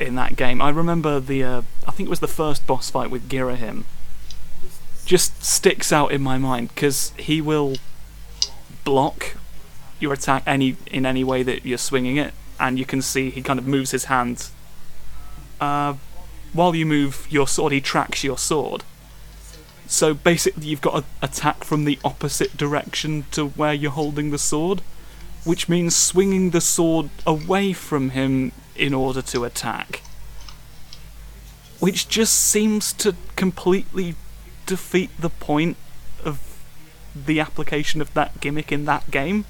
in that game. I remember the. Uh, I think it was the first boss fight with Girahim. Just sticks out in my mind because he will block your attack any in any way that you're swinging it, and you can see he kind of moves his hand. Uh, while you move your sword, he tracks your sword. So basically, you've got an attack from the opposite direction to where you're holding the sword, which means swinging the sword away from him in order to attack. Which just seems to completely defeat the point of the application of that gimmick in that game.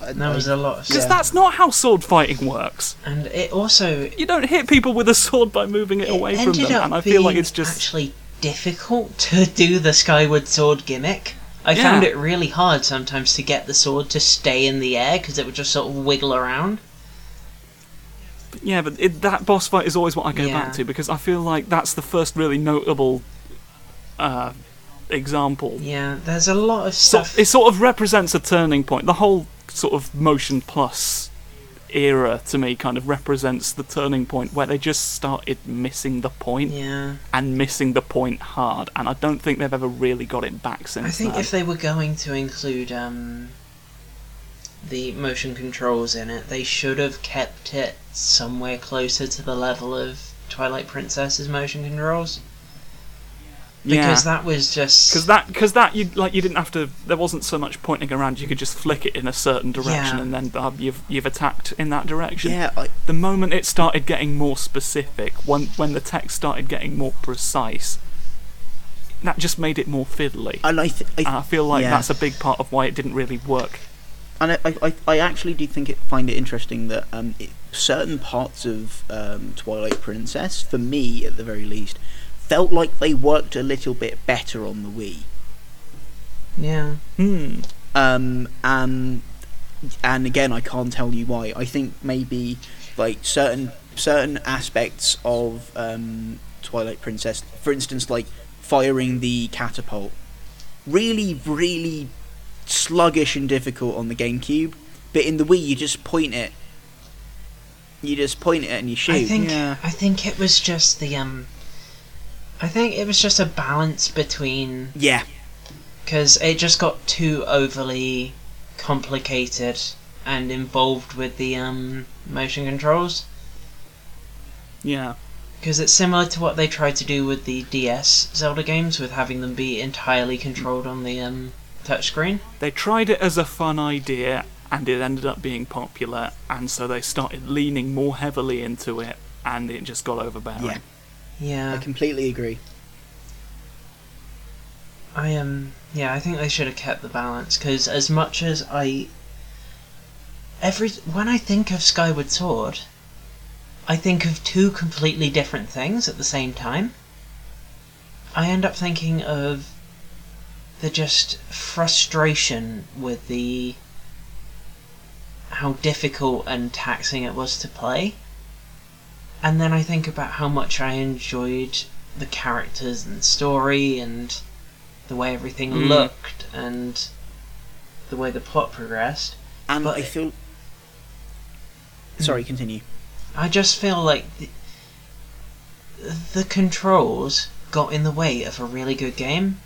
And there was a lot Because Yeah. that's not how sword fighting works. and it also You don't hit people with a sword by moving it, it away from them, and I feel like it's just actually difficult to do the Skyward Sword gimmick. I Yeah. found it really hard sometimes to get the sword to stay in the air because it would just sort of wiggle around. Yeah, but it, that boss fight is always what I go Yeah. back to because I feel like that's the first really notable uh, example. Yeah, there's a lot of So, stuff. it sort of represents a turning point. The whole sort of motion plus era to me kind of represents the turning point where they just started missing the point yeah, and missing the point hard, and I don't think they've ever really got it back since. I think then. if they were going to include um, the motion controls in it, they should have kept it somewhere closer to the level of Twilight Princess's motion controls. Because that was just because that because that you like you didn't have to there wasn't so much pointing around you could just flick it in a certain direction Yeah. and then uh, you've you've attacked in that direction Yeah, I, the moment it started getting more specific when when the text started getting more precise that just made it more fiddly and I, th- I, and I feel like yeah. that's a big part of why it didn't really work and I, I, I actually do think it find it interesting that um, it, certain parts of um, Twilight Princess, for me at the very least, felt like they worked a little bit better on the Wii. yeah. hmm Um, and and again, I can't tell you why. I think maybe like certain certain aspects of um, Twilight Princess, for instance, like firing the catapult, really, really sluggish and difficult on the GameCube. But in the Wii, you just point it. You just point it and you shoot. I think Yeah. I think it was just the um. I think it was just a balance between yeah, because it just got too overly complicated and involved with the um motion controls. Yeah. Because it's similar to what they tried to do with the DS Zelda games, with having them be entirely controlled on the um, touchscreen. They tried it as a fun idea and it ended up being popular, and so they started leaning more heavily into it, and it just got overbearing. Yeah. I completely agree. I um, yeah, I think they should have kept the balance. Because as much as I, every when I think of Skyward Sword, I think of two completely different things at the same time. I end up thinking of the just frustration with the how difficult and taxing it was to play. And then I think about how much I enjoyed the characters and story and the way everything Mm. looked and the way the plot progressed. And But- I feel. Sorry, continue. I just feel like the, the controls got in the way of a really good game.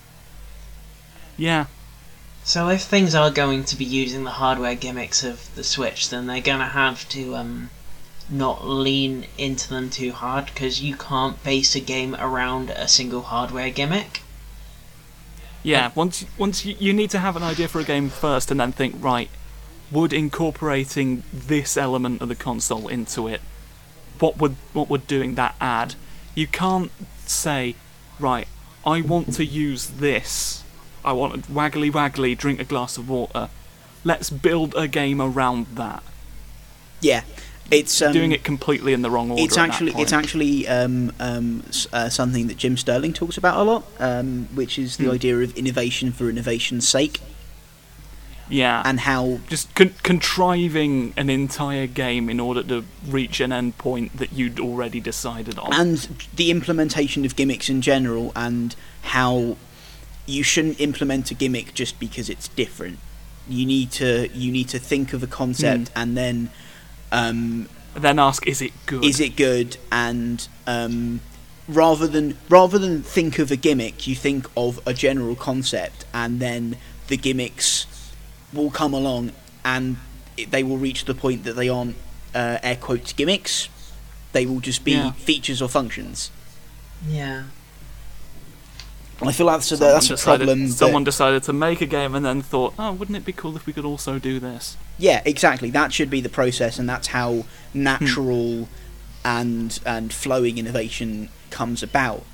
Yeah. So if things are going to be using the hardware gimmicks of the Switch, then they're gonna have to um, not lean into them too hard because you can't base a game around a single hardware gimmick. Yeah, once once you, you need to have an idea for a game first, and then think, right, would incorporating this element of the console into it, what would what would doing that add? You can't say, right, I want to use this. I want a waggly waggly drink a glass of water. Let's build a game around that. Yeah, it's um, Doing it completely in the wrong order. It's actually it's actually um, um, uh, something that Jim Sterling talks about a lot, um, which is the Hmm. idea of innovation for innovation's sake, yeah. and how just con- contriving an entire game in order to reach an end point that you'd already decided on. and the implementation of gimmicks in general, and how you shouldn't implement a gimmick just because it's different. You need to you need to think of a concept Hmm. and then um, then ask, is it good? is it good and um, rather than rather than think of a gimmick you think of a general concept and then the gimmicks will come along and they will reach the point that they aren't uh, air quotes gimmicks they will just be Yeah. features or functions Yeah. And I feel that's a, Someone that's a decided- problem that- Someone decided to make a game and then thought, oh, wouldn't it be cool if we could also do this? yeah exactly that should be the process and that's how Hmm. natural and and flowing innovation comes about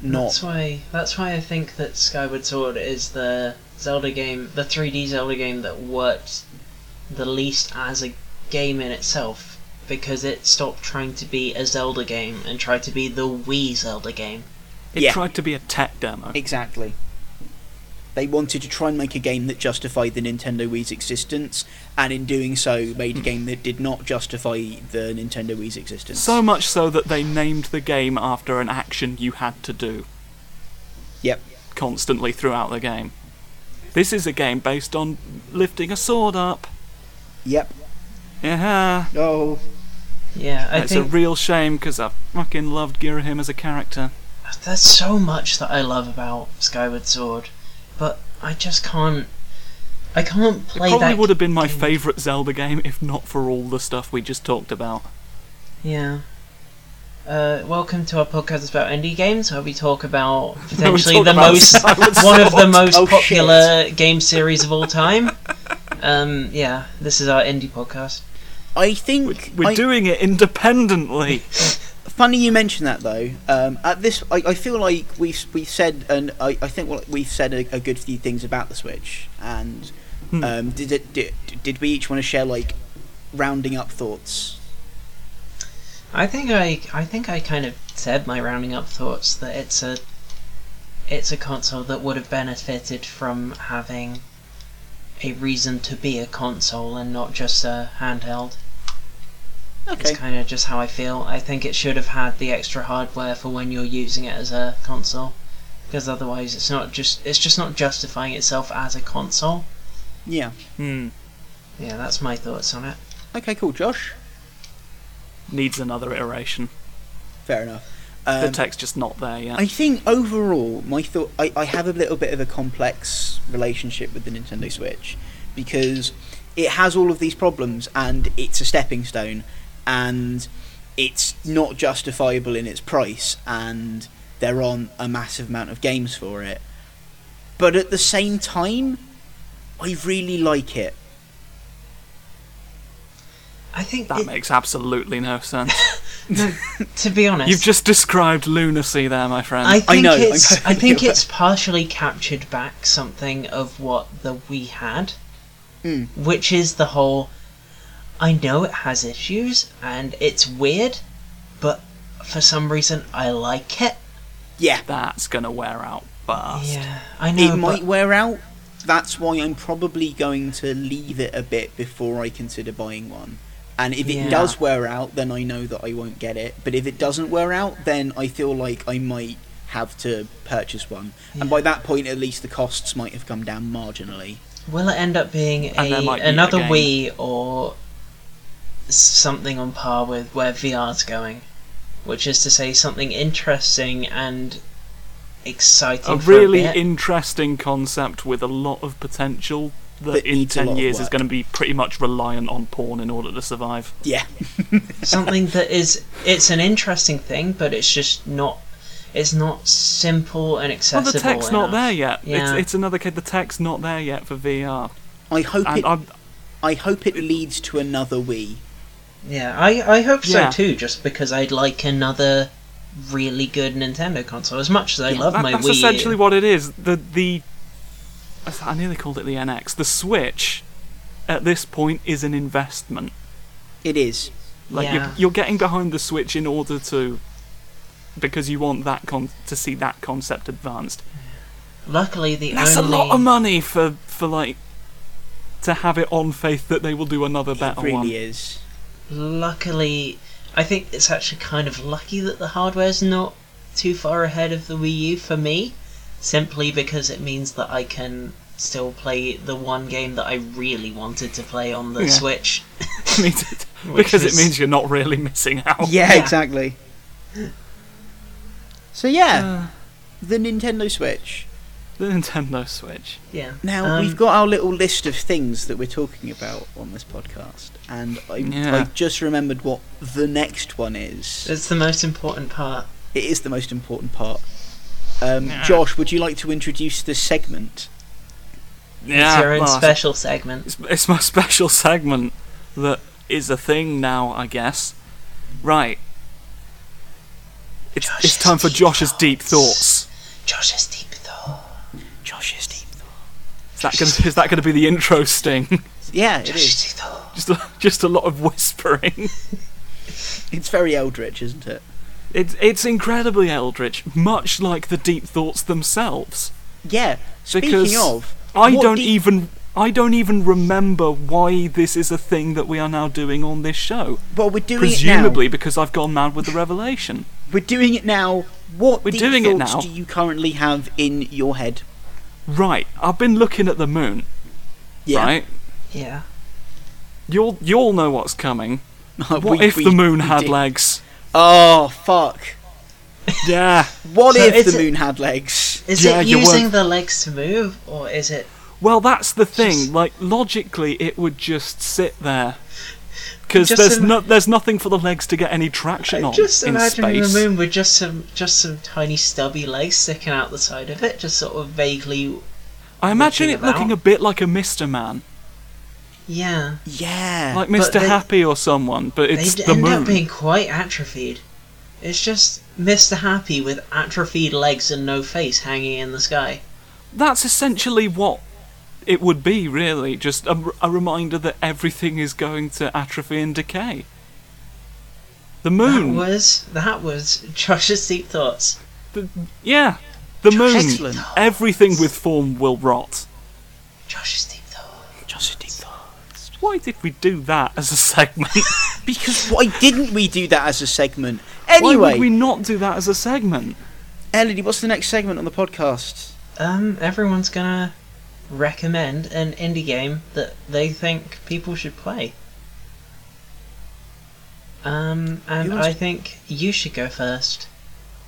not That's why. That's why I think that Skyward Sword is the Zelda game, the 3D Zelda game that worked the least as a game in itself, because it stopped trying to be a Zelda game and tried to be the Wii Zelda game. It Yeah. tried to be a tech demo. Exactly. They wanted to try and make a game that justified the Nintendo Wii's existence, and in doing so, made a hmm. game that did not justify the Nintendo Wii's existence. So much so that they named the game after an action you had to do yep. constantly throughout the game. This is a game based on lifting a sword up. Yep. Yeah, Oh. Yeah, I it's think a real shame because I fucking loved Girahim as a character. There's so much that I love about Skyward Sword, but I just can't. I can't play. It play probably that. would have been my game. favourite Zelda game if not for all the stuff we just talked about. Yeah. Uh, welcome to our podcast about indie games, where we talk about potentially talk the about most, Skyward one of the most Oh, popular game series of all time. Um, yeah, this is our indie podcast. I think We're, we're I- doing it independently. Funny you mention that though. Um, at this, I, I feel like we've we've said, and I, I think we've said a, a good few things about the Switch. And Hmm. um, did it did, did we each want to share like rounding up thoughts? I think I, I think I kind of said my rounding up thoughts that it's a, it's a console that would have benefited from having a reason to be a console and not just a handheld. Okay. It's kind of just how I feel. I think it should have had the extra hardware for when you're using it as a console, because otherwise it's not just it's just not justifying itself as a console. Yeah. Hmm. Yeah, that's my thoughts on it. Okay, cool. Josh? Needs another iteration. Fair enough. the Um, tech's just not there yet. I think overall, my thought, I, I have a little bit of a complex relationship with the Nintendo Switch because it has all of these problems and it's a stepping stone and it's not justifiable in its price and there aren't a massive amount of games for it. But at the same time, I really like it. I think that it- makes absolutely no sense. no, to be honest, You've just described lunacy there, my friend. I think know, it's I'm think it's partially captured back something of what the Wii had, Mm. which is the whole. I know it has issues and it's weird, but for some reason I like it. Yeah, That's gonna wear out fast. Yeah, I know. it but might wear out. That's why I'm probably going to leave it a bit before I consider buying one. And if Yeah. it does wear out, then I know that I won't get it. But if it doesn't wear out, then I feel like I might have to purchase one. And by that point, at least the costs might have come down marginally. Will it end up being a might be a another. Wii or something on par with where VR's going? Which is to say, something interesting and exciting. A for really a bit. interesting concept with a lot of potential that That in needs a lot 10 years is going to be pretty much reliant on porn in order to survive. Yeah. something that is it's an interesting thing, but it's just not. It's not simple and accessible. Well, the tech's not there yet. Yeah. It's, it's another kid. The tech's not there yet for VR. I hope And it. I'm, I hope it leads to another Wii. Yeah, I I hope so Yeah. too. Just because I'd like another really good Nintendo console. As much as I Yeah, love that- my that's Wii. essentially what it is. The the I nearly called it the NX. The Switch at this point is an investment. It is. Like Yeah. you're, you're getting behind the Switch in order to because you want that con- to see that concept advanced. Luckily, the That's only a lot of money for for like to have it on faith that they will do another It better really one. Really is. Luckily, I think it's actually kind of lucky that the hardware's not too far ahead of the Wii U for me, simply because it means that I can still play the one game that I really wanted to play on the Yeah. Switch. Means it- because is- it means you're not really missing out. Yeah, Yeah. exactly. So yeah, uh. the Nintendo Switch. The Nintendo Switch. Yeah. Now Um, we've got our little list of things that we're talking about on this podcast, and I, Yeah. I just remembered what the next one is. It's the most important part. It is the most important part. Um, Yeah. Josh, would you like to introduce this segment? Yeah, it's your own well, I special segment. It's, it's my special segment that is a thing now, I guess. Right. It's, it's time for Josh's deep thoughts. Josh's deep thought. Josh's deep Is that gonna, is that going to be the intro sting? Yeah, it Josh's is. deep thought. just a, just a lot of whispering. It's very Eldritch, isn't it? It's it's incredibly eldritch, much like the deep thoughts themselves. Yeah. Speaking Because of, I don't deep- even I don't even remember why this is a thing that we are now doing on this show. Well, we're doing Presumably it because I've gone mad with the revelation. We're doing it now. What We're deep doing it thoughts now. do you currently have in your head? Right, I've been looking at the moon. Yeah. Right, Yeah. you'll you'll know what's coming. What We- if we- the moon had did. legs? Oh fuck! Yeah. What So if the it- moon had legs? Is Yeah, it using the legs to move, or is it? Well, that's the thing. Just- Like logically, it would just sit there because there's im- no there's nothing for the legs to get any traction I'm on just in imagining space. the moon with just some just some tiny stubby legs sticking out the side of it, just sort of vaguely. I imagine looking it looking a bit like a Mister Man, Yeah, Yeah. like Mister Happy or someone, but it's they'd the end moon. up being quite atrophied. It's just Mr. Happy with atrophied legs and no face hanging in the sky. That's essentially what it would be, really. Just a, a reminder that everything is going to atrophy and decay. The moon, That was that was Josh's deep thoughts. the, yeah, the moon. Excellent. Everything with form will rot. Josh's deep thoughts. Josh's deep thoughts. Why did we do that as a segment? Because why didn't we do that as a segment? Anyway, why Anyway, would we not do that as a segment? Elodie, what's the next segment on the podcast? Um, everyone's gonna recommend an indie game that they think people should play. Um, and I think you should go first,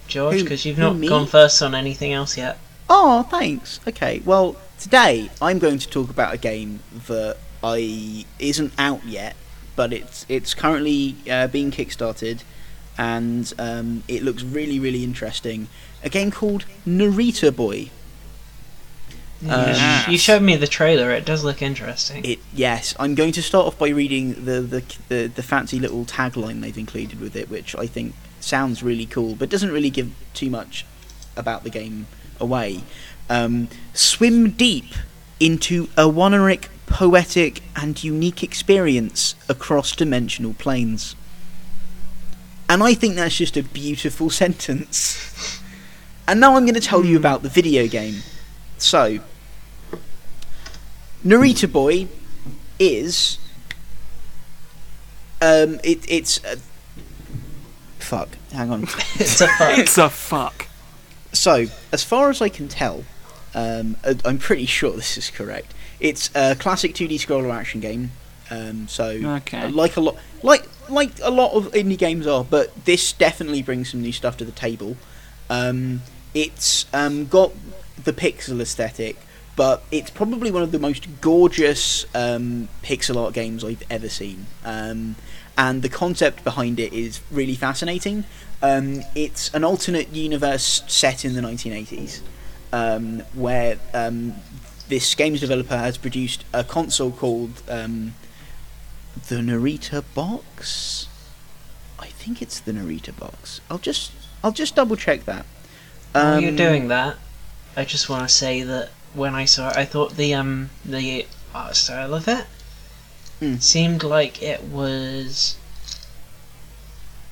George, because you've who, not me? gone first on anything else yet. Oh, thanks. Okay, well, today I'm going to talk about a game that I isn't out yet, but it's it's currently uh, being kickstarted, and um, it looks really really interesting. A game called Narita Boy. You Um, sh- you showed me the trailer. It does look interesting. It yes, I'm going to start off by reading the the the, the fancy little tagline they've included with it, which I think sounds really cool, but doesn't really give too much about the game away. Um, swim deep into a oneiric, poetic, and unique experience across dimensional planes. And I think that's just a beautiful sentence. And now I'm going to tell you about the video game. So, Narita Boy is um it it's uh, fuck hang on it's a fuck. It's a fuck. so as far as I can tell um I'm pretty sure this is correct it's a classic 2D scroller action game um so Okay. like a lot like like a lot of indie games are but this definitely brings some new stuff to the table um it's um got the pixel aesthetic but it's probably one of the most gorgeous um, pixel art games I've ever seen. Um, and the concept behind it is really fascinating. Um, it's an alternate universe set in the 1980s, um, where um, this games developer has produced a console called um, the Narita Box. I think it's the Narita Box. I'll just I'll just double check that. You're Um, doing that, I just want to say that when I saw it, I thought the um the art style of it Mm. seemed like it was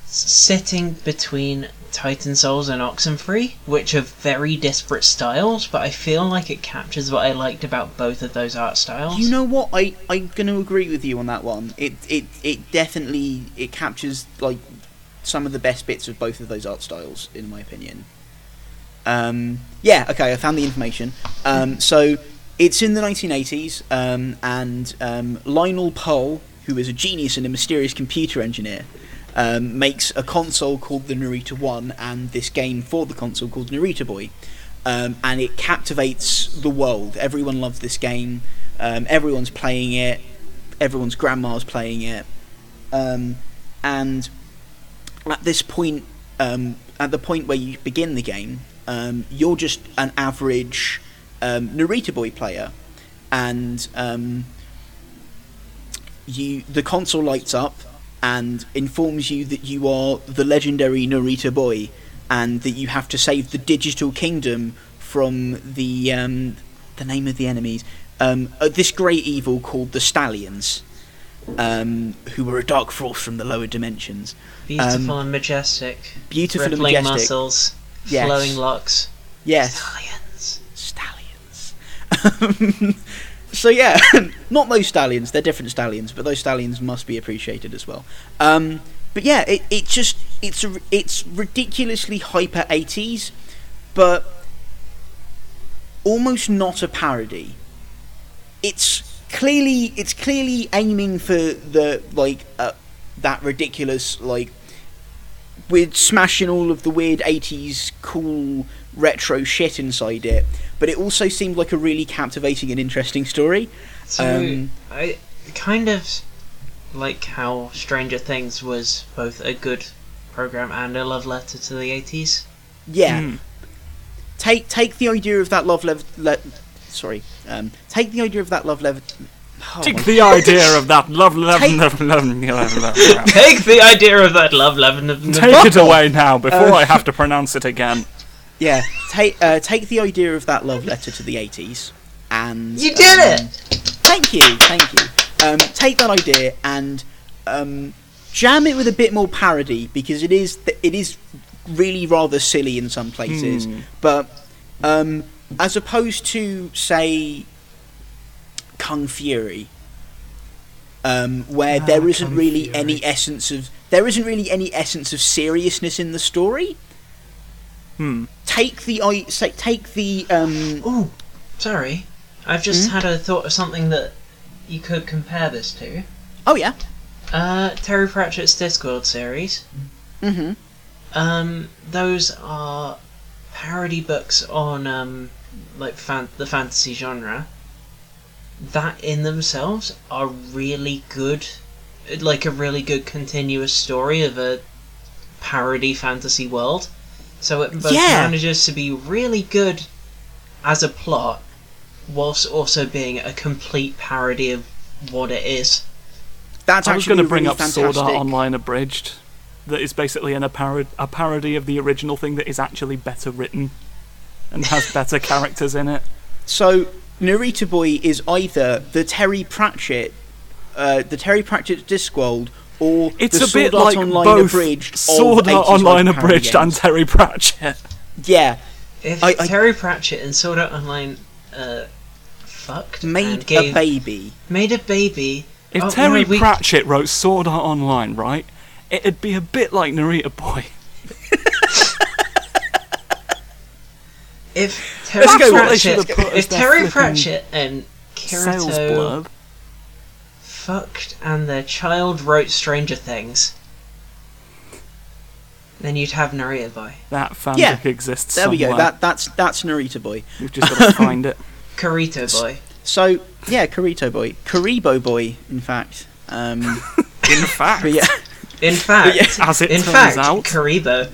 sitting between Titan Souls and Oxenfree, which are very disparate styles, but I feel like it captures what I liked about both of those art styles. You know what? I I'm going to agree with you on that one. It it it definitely it captures like some of the best bits of both of those art styles, in my opinion. Um, yeah. Okay. I found the information. Um, so it's in the 1980s, um, and um, Lionel Pohl, who is a genius and a mysterious computer engineer, um, makes a console called the Narita One, and this game for the console called Narita Boy. Um, and it captivates the world. Everyone loves this game. Everyone's playing it. Everyone's grandma's playing it. And at this point, at the point where you begin the game, um, you're just an average um, Narita Boy player, and um, you the console lights up and informs you that you are the legendary Narita Boy, and that you have to save the digital kingdom from the um, the name of the enemies. Um, uh, this great evil called the Stallions, um, who were a dark force from the lower dimensions. Beautiful um, and majestic, Beautiful and majestic. muscles, Yes. flowing locks, Yes. stallions. stallions. so yeah, not those stallions. They're different stallions, but those stallions must be appreciated as well. Um, but yeah, it, it just it's a, it's ridiculously hyper eighties, but almost not a parody. It's clearly it's clearly aiming for the like uh, that ridiculous like with smashing all of the weird 80s cool retro shit inside it but it also seemed like a really captivating and interesting story So Um, I kind of like how Stranger Things was both a good program and a love letter to the eighties. yeah Hmm. take take the idea of that love lev- le- sorry um, take the idea of that love lev- oh Take my- the idea of that love, love, Take- love, love, love, love. Take the idea of that love letter. Take it away now before Uh, I have to pronounce it again. yeah take uh, take the idea of that love letter to the 80s and You did um, it! thank you thank you um, take that idea and um, jam it with a bit more parody because it is th- it is really rather silly in some places Hmm. but um, as opposed to say Kung Fury um, where Ah, there isn't Kung really Fury. any essence of there isn't really any essence of seriousness in the story. Hmm. Take the I say take the um, Oh, sorry. I've just Hmm? had a thought of something that you could compare this to. oh yeah, Uh, Terry Pratchett's Discworld series. Mm-hmm. Um, those are parody books on um, like fan- the fantasy genre. That in themselves are really good, like a really good continuous story of a parody fantasy world. So it both Yeah. manages to be really good as a plot, whilst also being a complete parody of what it is. that's I was actually going to bring really up fantastic. Sword Art Online Abridged. That is basically an, a, parod- a parody of the original thing that is actually better written and has better characters in it. So Narita Boy is either the Terry Pratchett, uh, the Terry Pratchett Discworld, or It's the a bit Art like Online both abridged Sword Art Online parody Abridged and. Terry Pratchett. yeah, If I- I- Terry Pratchett and Sword Art Online uh, fucked and made gave, a baby. made a baby. If Oh, Terry no, we- Pratchett wrote Sword Art Online, right, it'd be a bit like Narita Boy. If Terry Let's what they should Pratchett, have put as if their Terry Pratchett and Sales Kirito fucked and their child wrote Stranger Things, then you'd have Narita Boy. That fanfic Yeah, exists There we go. somewhere. That that's that's Narita Boy. We've just got to find it. Karito Boy. So yeah, Karito Boy, Karibo Boy, in fact. Um, In fact, yeah, In fact, Yeah. as it in turns fact, out, Karibo.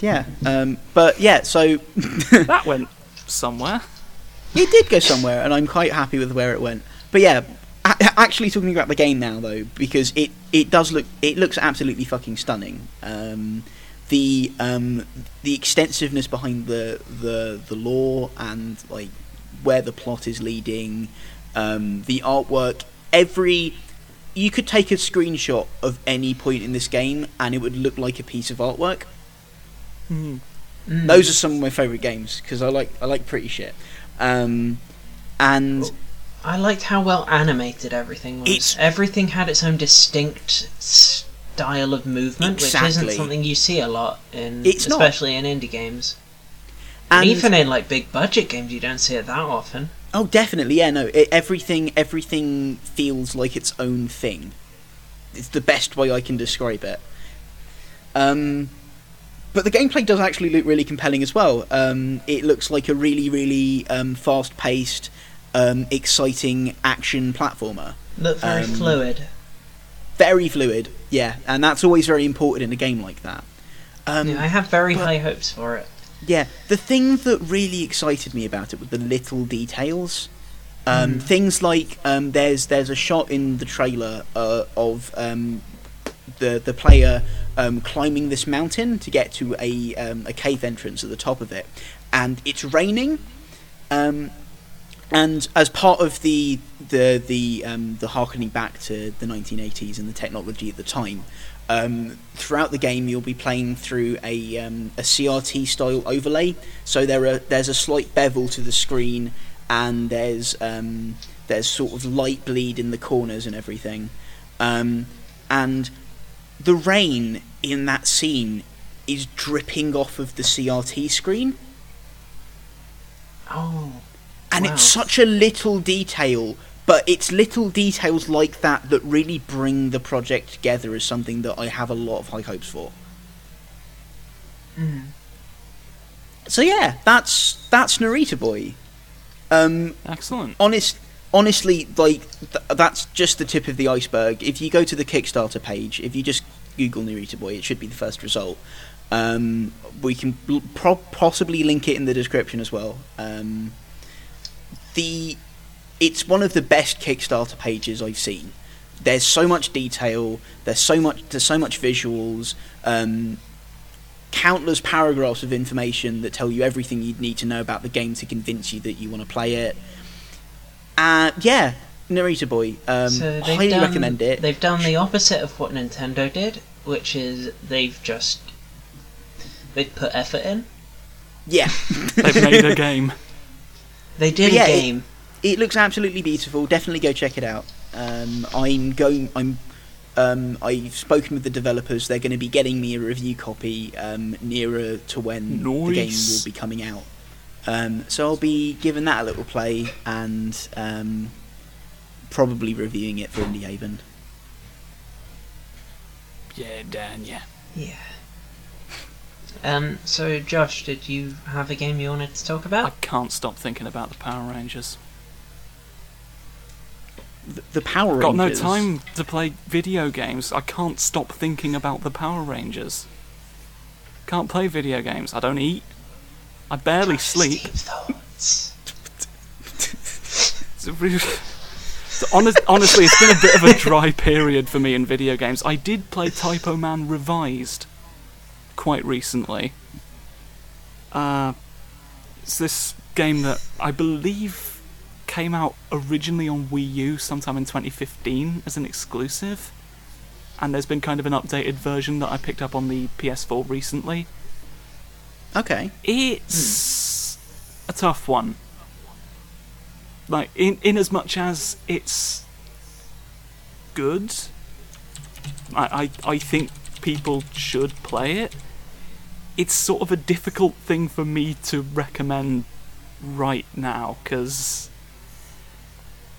Yeah. Um, but yeah, so that went somewhere. it did go somewhere, and I'm quite happy with where it went. But yeah, a- actually talking about the game now though, because it it does look it looks absolutely fucking stunning. Um, the um, the extensiveness behind the the the lore and like where the plot is leading, um, the artwork, every you could take a screenshot of any point in this game and it would look like a piece of artwork. Mm. Those are some of my favorite games because I like I like pretty shit. Um, and I liked how well animated everything was. It's- Everything had its own distinct style of movement, which isn't something you see a lot in, It's not. especially in indie games. and And even in like big budget games, you don't see it that often. Oh, definitely. Yeah, no. It, everything, everything feels like its own thing. It's the best way I can describe it. Um, but the gameplay does actually look really compelling as well. Um, it looks like a really, really um, fast-paced, um, exciting action platformer. Look very Um, fluid. Very fluid, yeah, and that's always very important in a game like that. Um, Yeah, I have very but- high hopes for it. Yeah, the thing that really excited me about it were the little details. Um, Mm. Things like um, there's there's a shot in the trailer uh, of um, the the player um, climbing this mountain to get to a um, a cave entrance at the top of it, and it's raining. Um, and as part of the the the um, the harkening back to the 1980s and the technology at the time, um, throughout the game you'll be playing through a um, a CRT style overlay. So there are there's a slight bevel to the screen, and there's there's sort of light bleed in the corners and everything, and the rain in that scene is dripping off of the CRT screen Oh, and Wow. it's such a little detail but it's little details like that that really bring the project together as something that I have a lot of high hopes for. mm. So yeah, that's that's Narita Boy. Um, Excellent. honest, honestly, like th- that's just the tip of the iceberg. If you go to the Kickstarter page, if you just Google Narita Boy, it should be the first result. Um, we can pro- possibly link it in the description as well. Um, the it's one of the best Kickstarter pages I've seen. There's so much detail. There's so much. There's so much visuals. Um, countless paragraphs of information that tell you everything you'd need to know about the game to convince you that you want to play it. Uh, yeah, Narita Boy. Um, so highly done, recommend it. They've done the opposite of what Nintendo did, which is they've just they've put effort in. Yeah, They've made a game. They did Yeah, a game. it looks absolutely beautiful. Definitely go check it out. Um, I'm going. I'm. Um, I've spoken with the developers. They're going to be getting me a review copy um, nearer to when the game will be coming out. Um, so I'll be giving that a little play and um, probably reviewing it for Indie Haven. Yeah, Dan, yeah. Yeah. Um. So, Josh, did you have a game you wanted to talk about? I can't stop thinking about the Power Rangers. The, the Power Got no time to play video games. I can't stop thinking about the Power Rangers. Can't play video games. I don't eat. I barely sleep. deep. It's a really- So honest, honestly, it's been a bit of a dry period for me in video games. I did play Typoman Revised quite recently. Uh, it's this game that I believe came out originally on Wii U sometime in 2015 as an exclusive, and there's been kind of an updated version that I picked up on the PS4 recently. Okay. It's a tough one. Like in in as much as it's good, I, I I think people should play it. It's sort of a difficult thing for me to recommend right now because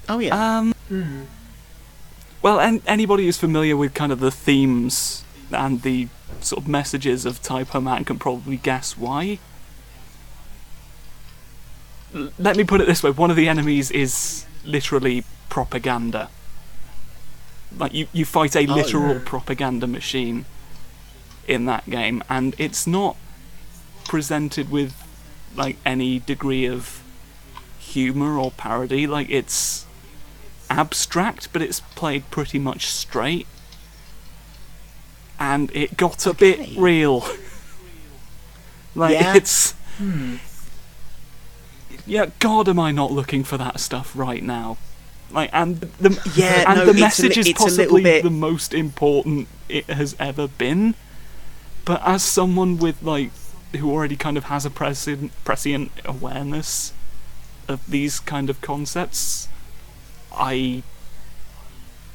Oh yeah. um Hmm. well, an- anybody who's familiar with kind of the themes and the sort of messages of Typoman can probably guess why. L- let me put it this way: one of the enemies is literally propaganda. Like you, you fight a Oh, literal yeah. propaganda machine in that game, and it's not presented with like any degree of humor or parody. Like it's abstract, but it's played pretty much straight. And it got a bit real. like Yeah. it's Hmm. yeah, God, am I not looking for that stuff right now? Like, and the Yeah, and no, the a message is a little possibly bit- the most important it has ever been. But as someone with like who already kind of has a prescient, prescient awareness of these kind of concepts, I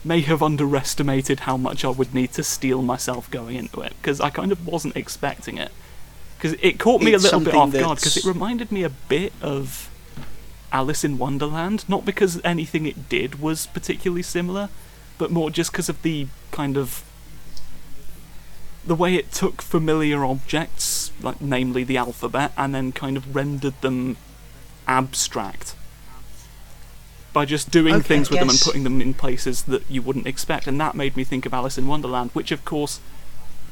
may have underestimated how much I would need to steel myself going into it because I kind of wasn't expecting it. Because it caught me It's a little bit off guard because it reminded me a bit of Alice in Wonderland, not because anything it did was particularly similar, but more just because of the kind of the way it took familiar objects, like namely the alphabet, and then kind of rendered them abstract by just doing Okay, things with them and putting them in places that you wouldn't expect, and that made me think of Alice in Wonderland, which of course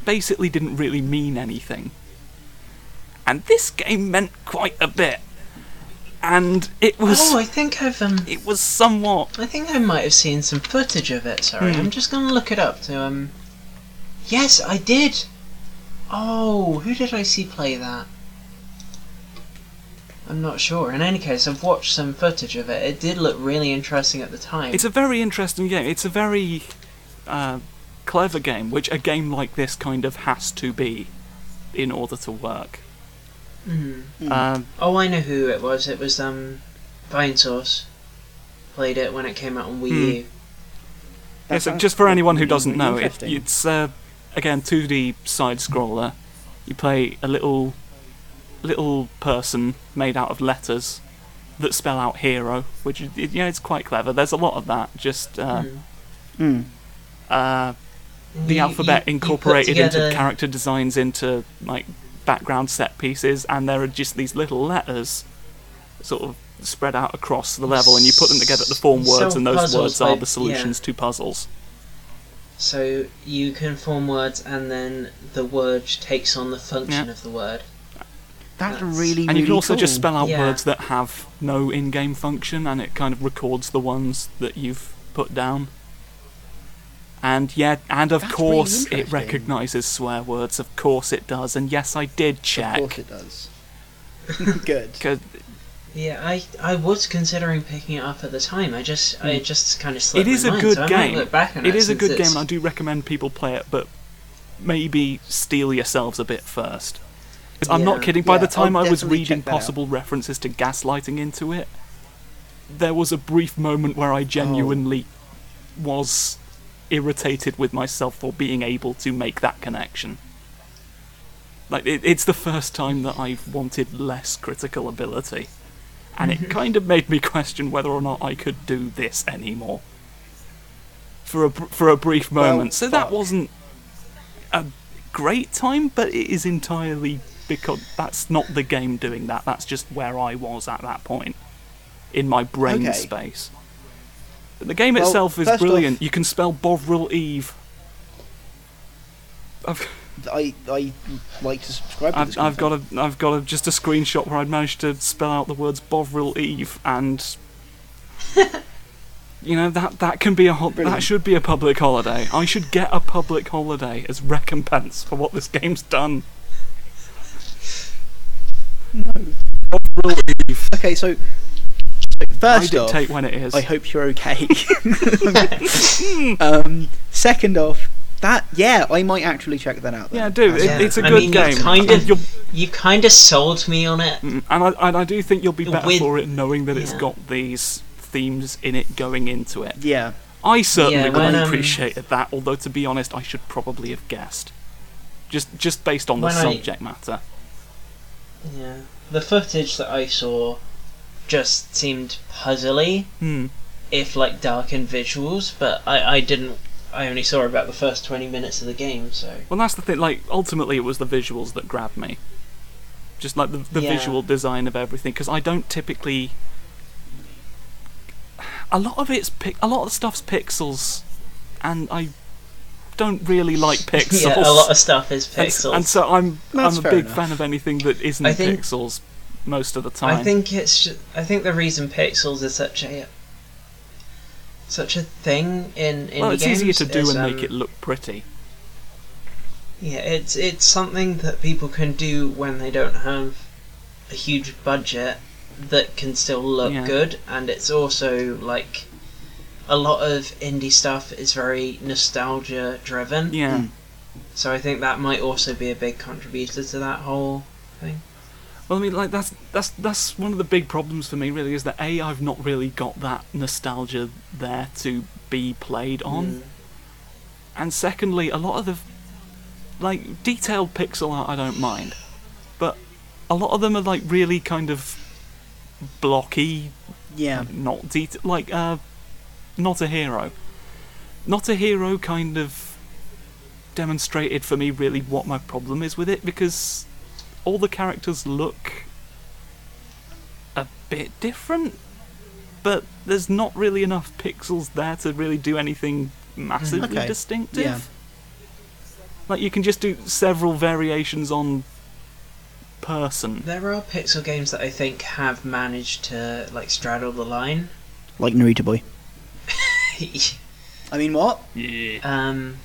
basically didn't really mean anything. And this game meant quite a bit. And it was Oh, I think I've um. it was somewhat I think I might have seen some footage of it. Sorry, Hmm. I'm just gonna look it up to um. Yes, I did. Oh, who did I see play that? I'm not sure. In any case, I've watched some footage of it. It did look really interesting at the time. It's a very interesting game. It's a very uh, clever game, which a game like this kind of has to be in order to work. Mhm. Mm. Um, Oh, I know who it was. It was um, Vinesauce. Played it when it came out on Wii Hmm. U. yeah, so just for anyone who doesn't really know, it, it's uh, again 2D side scroller. You play a little little person made out of letters that spell out hero, which is, yeah, it's quite clever. There's a lot of that. Just uh. Mm. uh, the You- alphabet you- you incorporated together- into character designs into like background set pieces and there are just these little letters sort of spread out across the level and you put them together to form So words and those puzzles words are like- the solutions to puzzles So you can form words, and then the word takes on the function Yeah. of the word. That's That's- really, and you can really also just spell out Yeah. words that have no in-game function and it kind of records the ones that you've put down and yeah and of That's course really it recognizes swear words of course it does and yes i did check. Of course it does. Good. Yeah, I I was considering picking it up at the time. I just I just kind of slipped Hmm. It is my a mind, good so game. might back on It is a since good game, it's- and I do recommend people play it, but maybe steel yourselves a bit first. I'm not kidding. By Yeah, the time I'll I was reading that out. possible references to gaslighting into it, there was a brief moment where Oh. I genuinely was irritated with myself for being able to make that connection. Like it, it's the first time that I've wanted less critical ability, and it kind of made me question whether or not I could do this anymore. For a for a brief Well, moment, so that wasn't a great time, but it is entirely because that's not the game doing that. That's just where I was at that point in my brain Okay. space. But the game Well, itself is brilliant. off- You can spell Bovril Eve. I've, I I like to subscribe to. I've, I've got a I've got a, just a screenshot where I'd managed to spell out the words Bovril Eve and you know that that can be a ho- that should be a public holiday. I should get a public holiday as recompense for what this game's done. Bovril Eve. Okay, so, so I first off, dictate when it is. I hope you're okay. um, second off, that yeah, I might actually check that out. Then. yeah, do. It, Yeah, it's a I good mean, game. You kind of, you'll- you kind of sold me on it. Mm, and I, and I do think you'll be better With- for it knowing that it's got these themes in it going into it. Yeah, I certainly Yeah, would when, have um, appreciated that, although to be honest, I should probably have guessed. Just just based on the When I- subject matter. Yeah. The footage that I saw just seemed puzzly, Hmm. if like darkened visuals, but I, I didn't. I only saw about the first 20 minutes of the game, so. Well, that's the thing. Like, ultimately, it was the visuals that grabbed me. Just like the, the Yeah. visual design of everything, because I don't typically. A lot of it's pic- a lot of the stuff's pixels, and I don't really like pixels. Yeah, a lot of stuff is pixels. And, so I'm That's I'm a big enough. fan of anything that isn't think- pixels most of the time. I think it's. Ju- I think the reason pixels is such a. Such a thing in in well, it's easier to do is, and make um, it look pretty. Yeah, it's it's something that people can do when they don't have a huge budget that can still look Yeah. good, and it's also like a lot of indie stuff is very nostalgia driven. Yeah. Mm. So I think that might also be a big contributor to that whole thing. Well, I mean, like that's that's that's one of the big problems for me. Really, is that a I've not really got that nostalgia there to be played on, Mm. and secondly, a lot of the like detailed pixel art I don't mind, but a lot of them are like really kind of blocky, yeah. not detail like uh, not a hero. Not a hero kind of demonstrated for me really what my problem is with it because all the characters look a bit different, but there's not really enough pixels there to really do anything massively Okay. distinctive. Yeah. Like you can just do several variations on person. There are pixel games that I think have managed to like straddle the line. Like Naruto Boy. I mean, what? Yeah. um,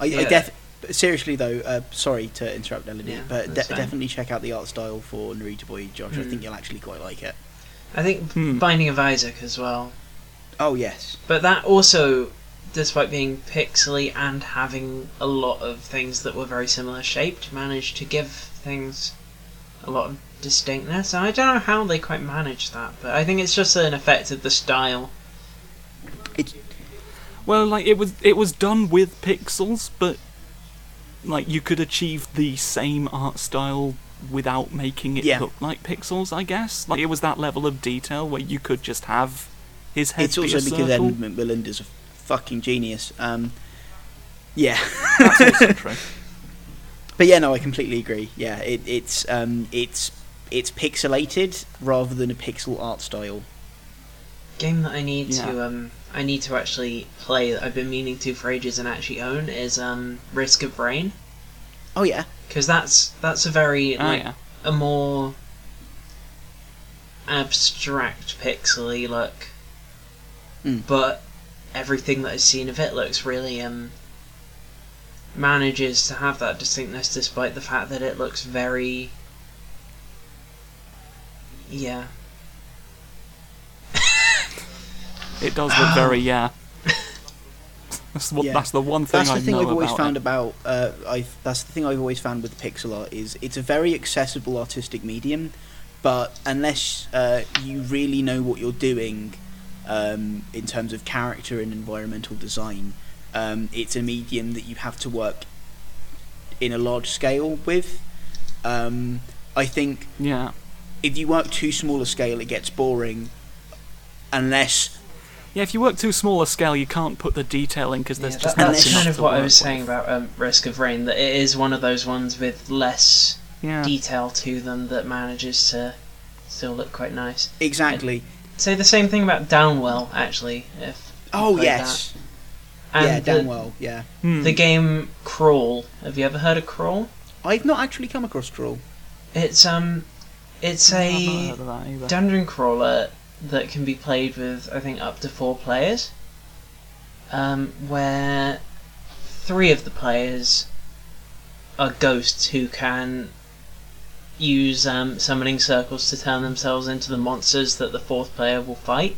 I, I def- seriously though, uh, sorry to interrupt, Elodie, Yeah, but de- definitely check out the art style for Naruto Boy, Josh. I Mm. think you'll actually quite like it. I think Hmm. Binding of Isaac as well. Oh yes, But that also, despite being pixely and having a lot of things that were very similar shaped, managed to give things a lot of distinctness. And I don't know how they quite managed that, but I think it's just an effect of the style. It's Well, like it was it was done with pixels, but like you could achieve the same art style without making it Yeah. look like pixels. I guess like it was that level of detail where you could just have his head it's be also because circle. Edmund McMillen is a fucking genius. Um, yeah, That's also true. but yeah, no, I completely agree. Yeah, it, it's um, it's it's pixelated rather than a pixel art style. Game that I need Yeah. to um I need to actually play that I've been meaning to for ages and actually own is um Risk of Rain Oh yeah, because that's that's a very Oh like yeah. a more abstract pixely look Mm. but everything that I've seen of it looks really um manages to have that distinctness despite the fact that it looks very yeah It does look very yeah. That's what, Yeah. that's the one thing that's I the thing I've always found it. about uh, I that's the thing I've always found with pixel art is it's a very accessible artistic medium, but unless uh, you really know what you're doing, um, in terms of character and environmental design. Um, it's a medium that you have to work in a large scale with. Um, I think Yeah. if you work too small a scale, it gets boring. Unless Yeah, if you work too small a scale, you can't put the detail in because there's Yeah, just that- not that's enough kind of what I work was saying with. about um, Risk of Rain. That it is one of those ones with less Yeah. detail to them that manages to still look quite nice. exactly. Say the same thing about Downwell, actually. If Oh yes, that. yeah, And the, Downwell. Yeah, Hmm. the game Crawl. Have you ever heard of Crawl? I've not actually come across Crawl. It's um, it's a heard of that either. dungeon crawler that can be played with I think up to four players. Um, where three of the players are ghosts who can use um, summoning circles to turn themselves into the monsters that the fourth player will fight.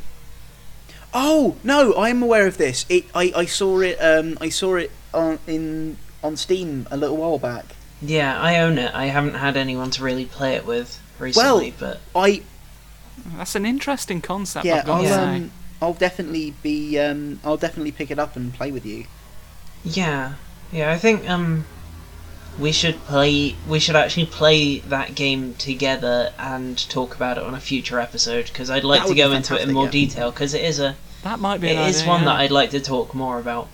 Oh no, I am aware of this. It, I, I saw it. Um, I saw it on in on Steam a little while back. Yeah, I own it. I haven't had anyone to really play it with recently, but I That's an interesting concept. yeah, I've got I'll to Yeah. say. um, I'll definitely be um, I'll definitely pick it up and play with you. Yeah, yeah. I think um, we should play. We should actually play that game together and talk about it on a future episode because I'd like That to would be go into it in fantastic, more yeah. detail because it is a That might be it an is idea, one yeah. that I'd like to talk more about.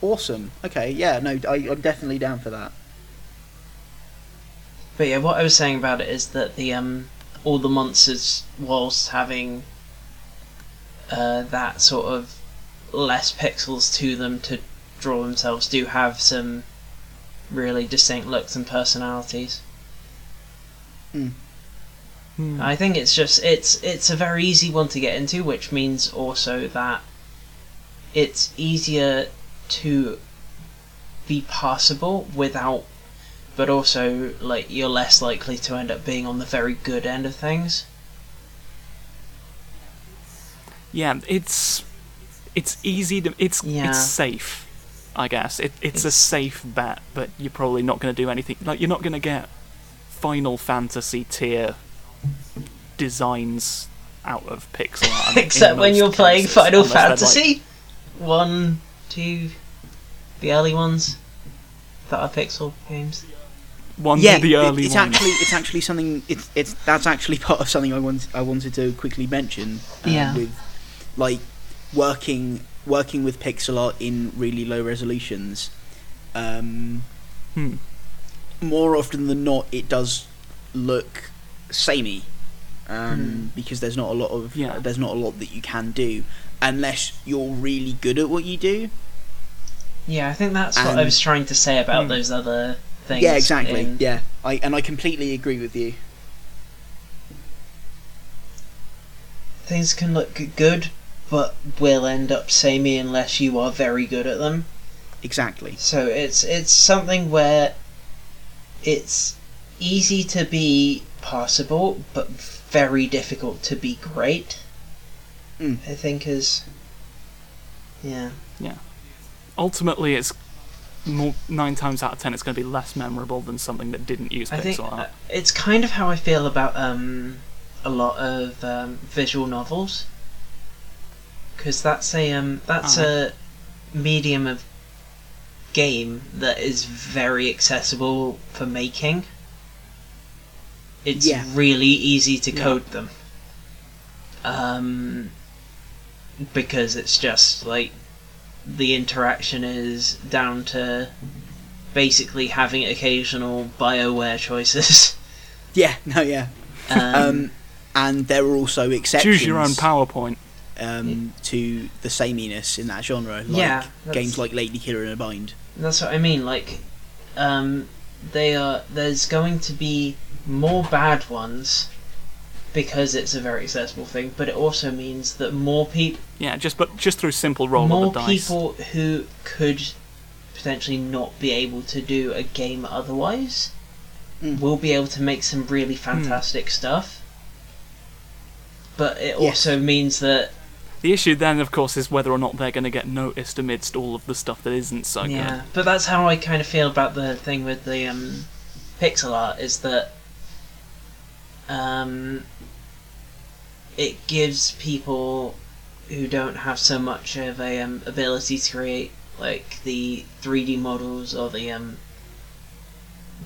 Awesome. Okay, yeah, no, I, I'm definitely down for that. But yeah, what I was saying about it is that the um, all the monsters, whilst having uh, that sort of less pixels to them to draw themselves, do have some really distinct looks and personalities. Hmm. I think it's just it's it's a very easy one to get into, which means also that it's easier to be passable without but also like you're less likely to end up being on the very good end of things. Yeah, it's it's easy to it's Yeah. it's safe. I guess it, it's, a safe bet, but you're probably not going to do anything. Like you're not going to get Final Fantasy tier designs out of pixel art. Except when you're playing Final they're, like- Fantasy. One, two, the early ones that are pixel games. One yeah, of the it- early it's ones. actually it's actually something. It's it's that's actually part of something I want I wanted to quickly mention. um, Yeah. With like working working with pixel art in really low resolutions. Um, Hmm. more often than not, it does look samey, um, because there's not a lot of Yeah. there's not a lot that you can do unless you're really good at what you do. Yeah, I think that's what I was trying to say about Hmm. those other things. yeah, exactly. in- Yeah, I and I completely agree with you. things can look good, but will end up samey unless you are very good at them. Exactly. So it's it's something where it's easy to be possible, but very difficult to be great. Mm. I think is yeah. yeah. Ultimately, it's more, nine times out of ten, it's going to be less memorable than something that didn't use I think pixel uh, art. it's kind of how I feel about um, a lot of um, visual novels, because that's a um, that's a medium of game that is very accessible for making. It's Yeah. really easy to Yeah. code them, um, because it's just like the interaction is down to basically having occasional Bioware choices. Yeah. No. Yeah. Um, Um, and there are also exceptions. Choose your own PowerPoint. um, to the sameness in that genre. Like Yeah, games like Lady Killer in a Bind. that's what I mean. Like, um, they are. There's going to be more bad ones because it's a very accessible thing, but it also means that more people, Yeah, just but just through simple roll more of the dice. More people who could potentially not be able to do a game otherwise Mm. will be able to make some really fantastic stuff. But it Yes. also means that The issue then, of course, is whether or not they're going to get noticed amidst all of the stuff that isn't so good. yeah, but that's how I kind of feel about the thing with the um, pixel art is that um, it gives people who don't have so much of a um, ability to create like the 3D models or the um,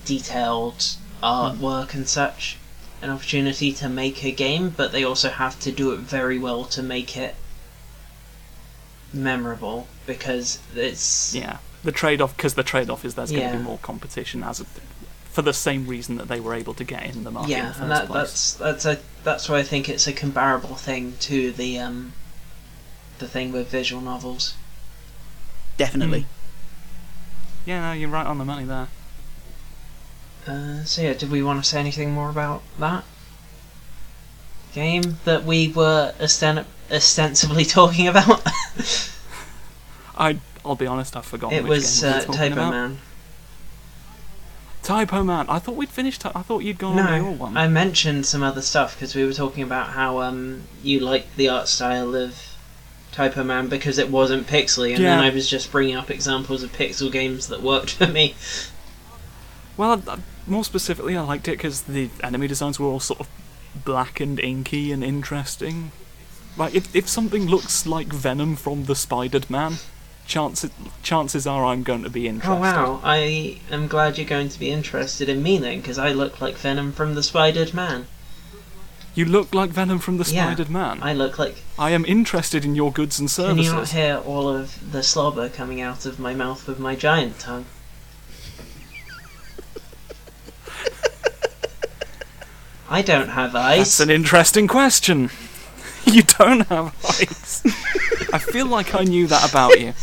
detailed artwork and such an opportunity to make a game, but they also have to do it very well to make it memorable because it's Yeah, the trade-off because the trade-off is there's going to be more competition as a, for the same reason that they were able to get in the market in yeah, the first and that, place. that's that's a that's why I think it's a comparable thing to the um the thing with visual novels. Definitely. Yeah, no, you're right on the money there. Uh, so yeah, did we want to say anything more about that game that we were osten- ostensibly talking about? I I'll be honest, I've forgotten. it which was game we were uh, Typo about. Man. Typoman. I thought we'd finished. I thought you'd gone on your one. I mentioned some other stuff because we were talking about how um you liked the art style of Typoman because it wasn't pixely, and then I was just bringing up examples of pixel games that worked for me. Well, I- I- more specifically, I liked it because the enemy designs were all sort of black and inky and interesting. Like, if if something looks like Venom from the Spidered Man, chances chances are I'm going to be oh, interested. Oh wow! I am glad you're going to be interested in me then, because I look like Venom from the Spidered Man. You look like Venom from the Yeah, Spidered Man. I, I look like. I am interested in your goods and services. Can you not hear all of the slobber coming out of my mouth with my giant tongue? I don't have eyes. That's an interesting question. You don't have eyes. I feel like I knew that about you.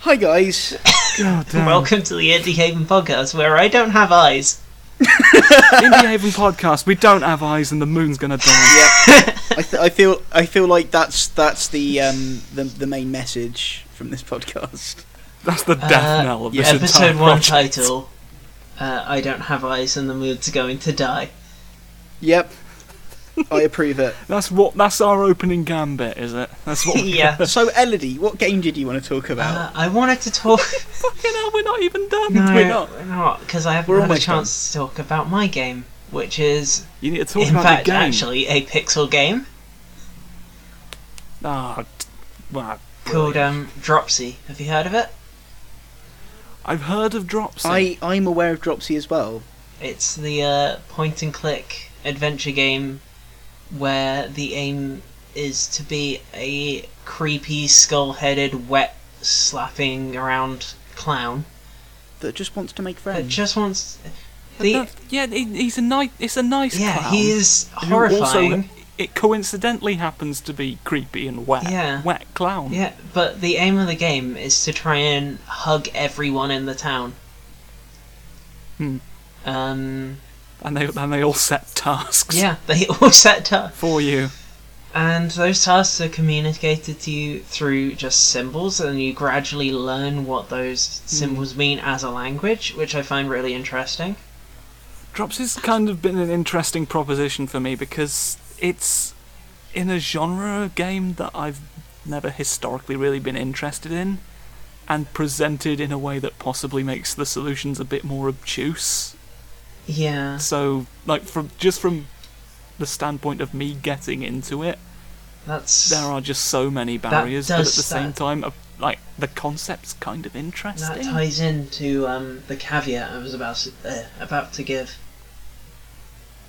Hi guys. God damn. Welcome to the Indie Haven podcast, where I don't have eyes. Indie Haven podcast. We don't have eyes, and the moon's gonna die. I, th- I feel I feel like that's that's the um the the main message from this podcast. That's the death Uh, knell of yeah, this Episode entire one project. title. Uh, I don't have eyes, and the moon's going to die. Yep. I approve it. That's what. That's our opening gambit, is it? That's what. yeah. So Elodie, what game did you want to talk about? Uh, I wanted to talk. Fucking hell, we're not even done. no, we're not. we're not, because I haven't We're had a almost chance to talk about my game, which is, You need to talk in about fact, the game. actually a pixel game Ah, t- well, called um, Dropsy. Have you heard of it? I've heard of Dropsy. I I'm aware of Dropsy as well. It's the uh, point and click adventure game where the aim is to be a creepy, skull headed, wet, slapping around clown That just wants to make friends. that just wants. The, that- yeah, he's a nice. It's a nice yeah, clown. he is horrifying. Also, it coincidentally happens to be creepy and wet. Yeah. Wet clown. Yeah, but the aim of the game is to try and hug everyone in the town. Hmm. Um, And they and they all set tasks. yeah, they all set up. For you. And those tasks are communicated to you through just symbols, and you gradually learn what those hmm. symbols mean as a language, which I find really interesting. Drops has kind of been an interesting proposition for me because it's in a genre game that I've never historically really been interested in, and presented in a way that possibly makes the solutions a bit more obtuse. Yeah. So, like, from just from the standpoint of me getting into it, That's there are just so many barriers, but at the does- same that- time, uh, like the concept's kind of interesting. that ties into um, the caveat I was about to, uh, about to give,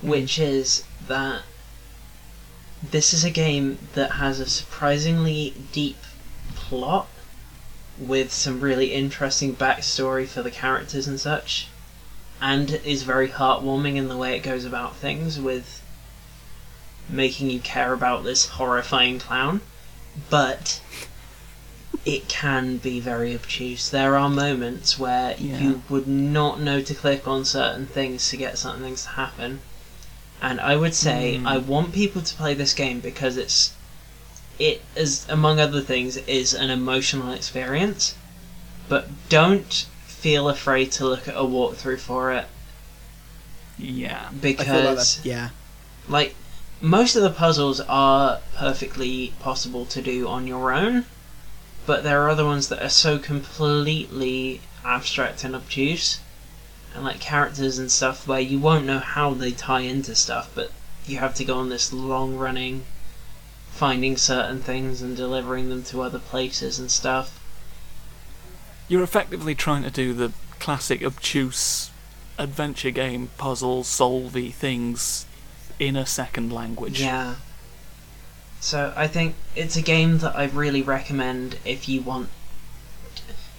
which is that this is a game that has a surprisingly deep plot with some really interesting backstory for the characters and such, and is very heartwarming in the way it goes about things with making you care about this horrifying clown, but it can be very obtuse. There are moments where Yeah. you would not know to click on certain things to get certain things to happen. And I would say Mm. I want people to play this game because it's it is among other things is an emotional experience. But don't feel afraid to look at a walkthrough for it yeah. Feel like because yeah. like most of the puzzles are perfectly possible to do on your own, but there are other ones that are so completely abstract and obtuse, and like characters and stuff where you won't know how they tie into stuff, but you have to go on this long running finding certain things and delivering them to other places and stuff. You're effectively trying to do the classic obtuse adventure game puzzle solvey things in a second language. Yeah. So I think it's a game that I really recommend if you want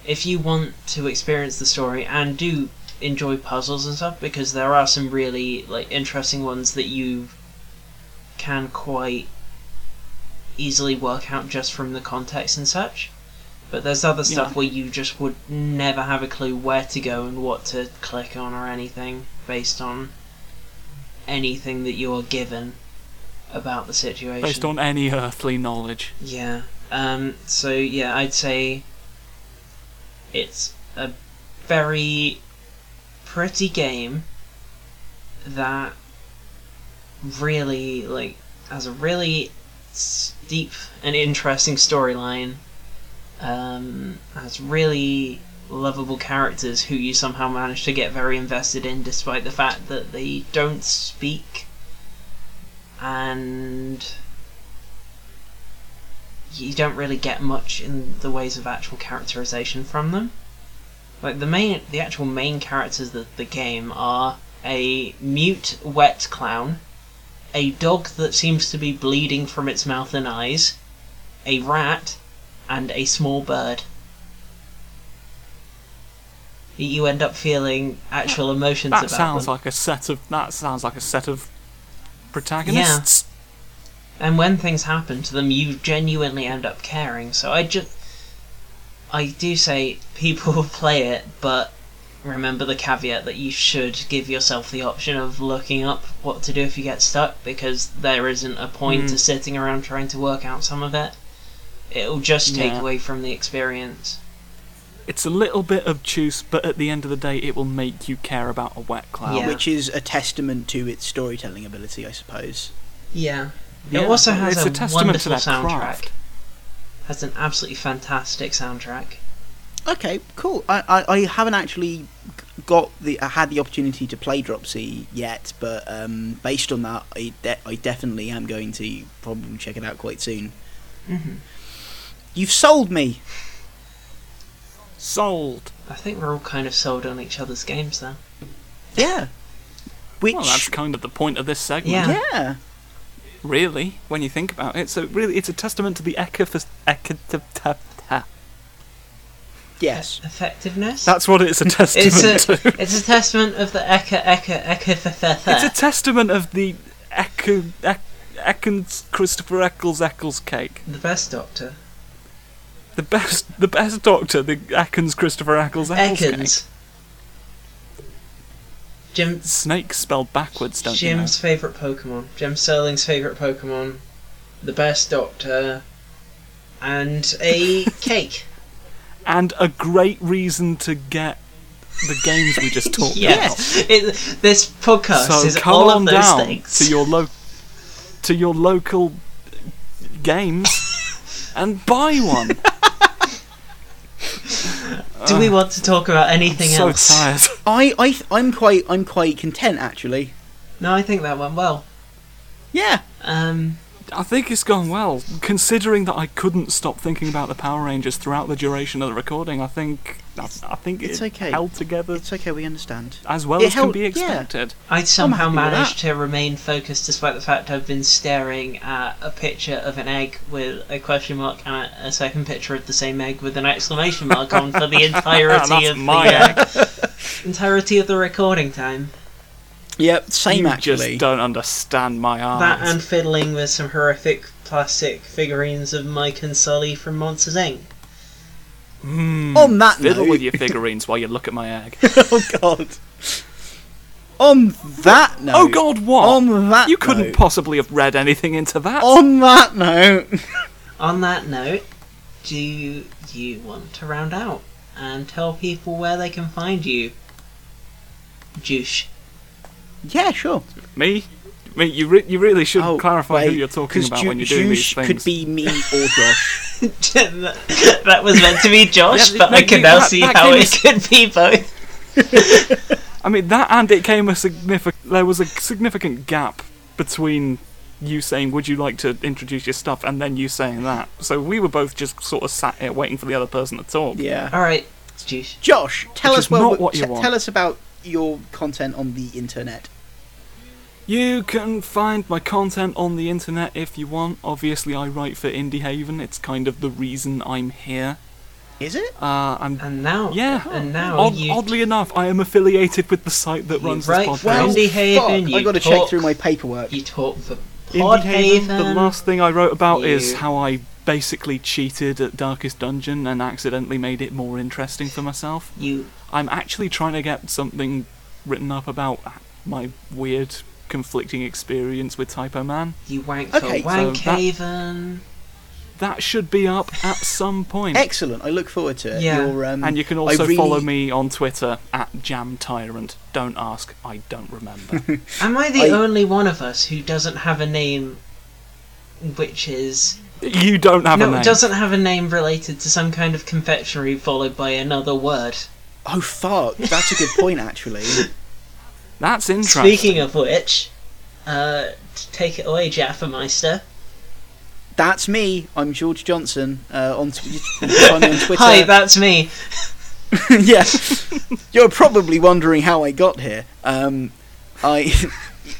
if you want to experience the story and do enjoy puzzles and stuff because there are some really like interesting ones that you can quite easily work out just from the context and such. But there's other stuff Yeah. where you just would never have a clue where to go and what to click on or anything based on anything that you are given about the situation. Based on any earthly knowledge. Yeah. Um, so yeah, I'd say it's a very pretty game that really like has a really steep and interesting storyline. Um, has really lovable characters who you somehow manage to get very invested in, despite the fact that they don't speak. And you don't really get much in the ways of actual characterization from them. Like the main, the actual main characters of the game are a mute wet clown, a dog that seems to be bleeding from its mouth and eyes, a rat, and a small bird. You end up feeling actual emotions That about sounds them. like a set of that sounds like a set of protagonists. Yeah. and when things happen to them, you genuinely end up caring. So I just, I do say people play it, but remember the caveat that you should give yourself the option of looking up what to do if you get stuck, because there isn't a point Hmm. to sitting around trying to work out some of it. It'll just take Yeah. away from the experience. It's a little bit obtuse, but at the end of the day, it will make you care about a wet cloud. Yeah. which is a testament to its storytelling ability, I suppose. Yeah. Yeah, it also has it's a, a testament to wonderful their soundtrack. craft. Has an absolutely fantastic soundtrack. Okay, cool. I, I, I haven't actually got the I had the opportunity to play Dropsy yet, but um, based on that, I de- I definitely am going to probably check it out quite soon. hmm You've sold me. Sold. I think we're all kind of sold on each other's games, though. Yeah. Which Well, that's kind of the point of this segment. Yeah. yeah. Really, when you think about it, so really, it's a testament to the ecofis- eco- Yes. Effectiveness. That's what it's a testament it's a to. it's a testament of the eka eka eka It's a testament of the Echo Ek- Ekans Christopher Eccles Eccles cake. the best doctor. The best, the best doctor, the Ekans Christopher Eccles Ekans. Jim. Snake spelled backwards, don't you? Jim's favourite Pokemon. Jim Sterling's favourite Pokemon. The best doctor. And a cake. And a great reason to get the games we just talked about. yes. It, this podcast. So is come all on of those down things. to your lo- to your local games and buy one. Do we want to talk about anything so else? tired. I, I, I'm quite I'm quite content actually. No, I think that went well. Yeah. Um, I think it's gone well, considering that I couldn't stop thinking about the Power Rangers throughout the duration of the recording. I think I, I think it's it okay. held together It's okay, we understand. as well it as can held- be yeah. expected. I somehow managed to remain focused despite the fact I've been staring at a picture of an egg with a question mark and a, a second picture of the same egg with an exclamation mark on for the entirety of my the uh, entirety of the recording time. Yep, same you actually. just don't understand my art. That and fiddling with some horrific plastic figurines of Mike and Sully from Monsters Inc. Mm, On that fiddle note, with your figurines while you look at my egg. oh god. On that note. oh God, what? On that note you couldn't note, possibly have read anything into that. On that note. On that note, do you want to round out and tell people where they can find you? Juice. Yeah, sure. Me? Me? You re- you really should oh, clarify wait, who you're talking about Ju- when you're doing these things. could be me or Josh. that that was meant to be Josh, Yeah, but no, I can you- now that- see that how it as- could be both. I I mean that, and it came a significant. There was a significant gap between you saying, "Would you like to introduce your stuff?" and then you saying that. So we were both just sort of sat here waiting for the other person to talk. Yeah. All right, juice. Josh, tell Which us is well, not what you t- want. tell us about your content on the internet. You can find my content on the internet if you want. Obviously, I write for Indie Haven. It's kind of the reason I'm here. Is it? Uh, I'm And now, yeah. and now Odd- you oddly enough, I am affiliated with the site that You runs write this for podcast. Well, Indie Haven, fuck, you I got to check through my paperwork. you talk for Indie Haven, Podhaven. the last thing I wrote about is how I basically cheated at Darkest Dungeon and accidentally made it more interesting for myself. You I'm actually trying to get something written up about my weird conflicting experience with Typoman. you wank Okay, for so that- Wankhaven. That should be up at some point. Excellent. I look forward to it. Yeah. Your, um, And you can also really- follow me on Twitter at Jam Tyrant. Don't ask, I don't remember. Am I the I- only one of us who doesn't have a name which is you don't have a name. no, name. doesn't have a name related to some kind of confectionery followed by another word? Oh fuck, that's a good point actually. That's interesting. Speaking of which, uh, take it away, Jaffameister. That's me. I'm George Johnson. Uh, on, tw- you can find me on Twitter. Hi, that's me. yeah, you're probably wondering how I got here. Um, I,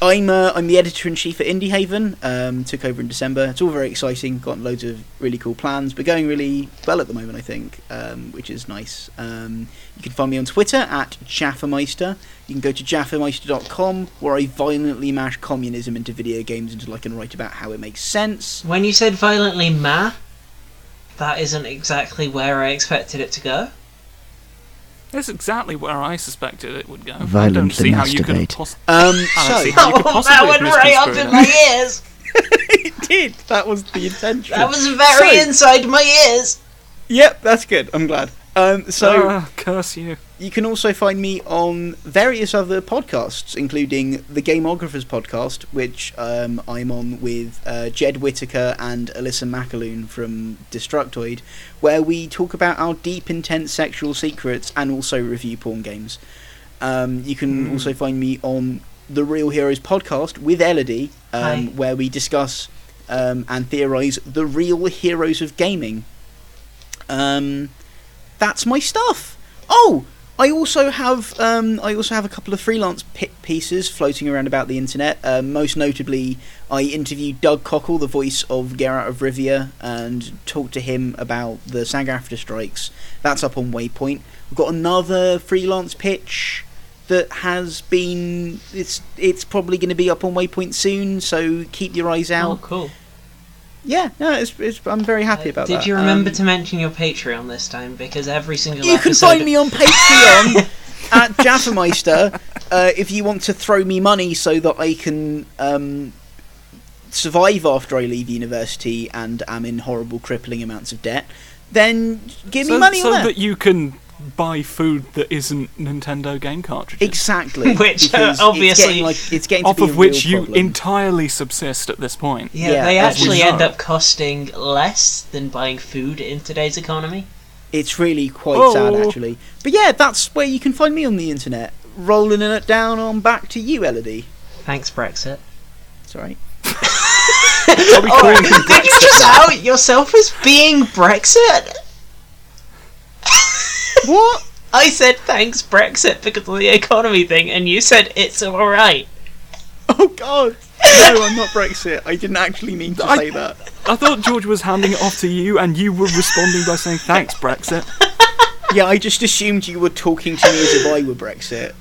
I'm uh, I'm the editor in chief at Indie Haven. Um, took over in December. It's all very exciting. Got loads of really cool plans, but going really well at the moment. I think, um, which is nice. Um, you can find me on Twitter at Jaffameister. You can go to jaffameister.com where I violently mash communism into video games until I can write about how it makes sense. When you said violently ma, that isn't exactly where I expected it to go. That's exactly where I suspected it would go. I don't Violently see how you could masturbate. poss- Um, I see so how you could Oh, possibly that have went right up in my ears. it did. That was the intention. That was very So- inside my ears. Yep, that's good. I'm glad. Um, so Ah, curse you. you can also find me on various other podcasts, including the Gameographers podcast, which um, I'm on with uh, Jed Whitaker and Alissa McAloon from Destructoid, where we talk about our deep, intense sexual secrets and also review porn games. Um, you can Mm. also find me on the Real Heroes podcast with Elodie, um, where we discuss um, and theorise the real heroes of gaming. Um, that's my stuff. Oh, I also have um, I also have a couple of freelance pieces floating around about the internet. Um, most notably, I interviewed Doug Cockle, the voice of Geralt of Rivia, and talked to him about the SAG-AFTRA strikes. That's up on Waypoint. We've got another freelance pitch that has been it's it's probably going to be up on Waypoint soon. So keep your eyes Oh, out. cool. Yeah, no, it's, it's, I'm very happy Uh, about Did that. Did you remember Um, to mention your Patreon this time? Because every single You can episode... find me on Patreon at Jaffameister uh, if you want to throw me money so that I can um, survive after I leave university and am in horrible, crippling amounts of debt. Then give so, me money so on that. that you can buy food that isn't Nintendo game cartridges. Exactly. Which, uh, obviously- it's getting, like, it's getting to off be of a which real you problem. entirely subsist at this point. Yeah, Yeah, they actually end up costing less than buying food in today's economy. It's really quite Oh. sad, actually. But yeah, that's where you can find me on the internet. Rolling it down on back to you, Elodie. Thanks, Brexit. It's alright. Oh, did you just out yourself as being Brexit? What? I said thanks, Brexit, because of the economy thing, and you said it's alright. Oh god! No, I'm not Brexit. I didn't actually mean to I- say that. I thought George was handing it off to you, and you were responding by saying thanks, Brexit. Yeah, I just assumed you were talking to me as if I were Brexit.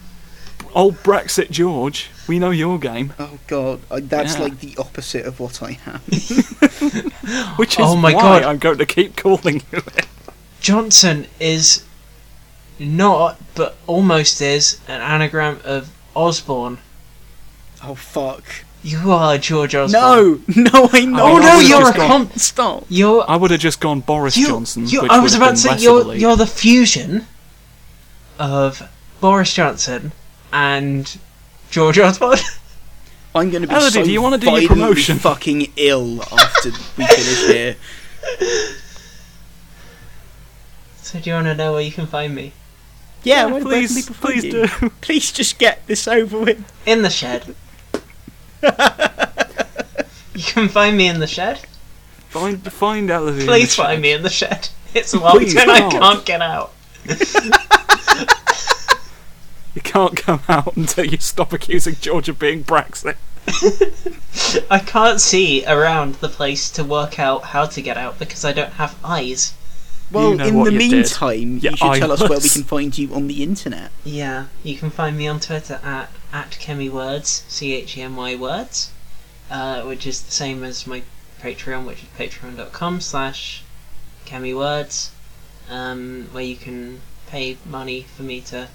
Old Brexit George, we know your game, Oh god, I, that's Yeah. like the opposite of what I am. which is Oh my why God. I'm going to keep calling you it. Johnson is not, but almost is, an anagram of Osborne. oh fuck. You are George Osborne. No, no, I'm not. Oh I no, would've you're a just gone- comp. Stop. You're. I would have just gone Boris you, Johnson. you- which I was about to say you're of a leap. you're the fusion of Boris Johnson and George Osborne. I'm going to be Elodie, so do you wanna do your promotion? fucking ill after we finish here. so do you want to know where you can find me? Yeah, where, where please, people please you? do. Please just get this over with. In the shed. you can find me in the shed. Find find Elodie. the Please find shed. me in the shed. It's locked Please and I can't get out. You can't come out until you stop accusing George of being Brexit. I can't see around the place to work out how to get out because I don't have eyes. Well, know in the you did. meantime, Yeah, you should tell us where we can find you on the internet. Yeah, you can find me on Twitter at at ChemyWords, C H E M Y words, uh, which is the same as my Patreon, which is patreon.com slash ChemyWords, um, where you can pay money for me to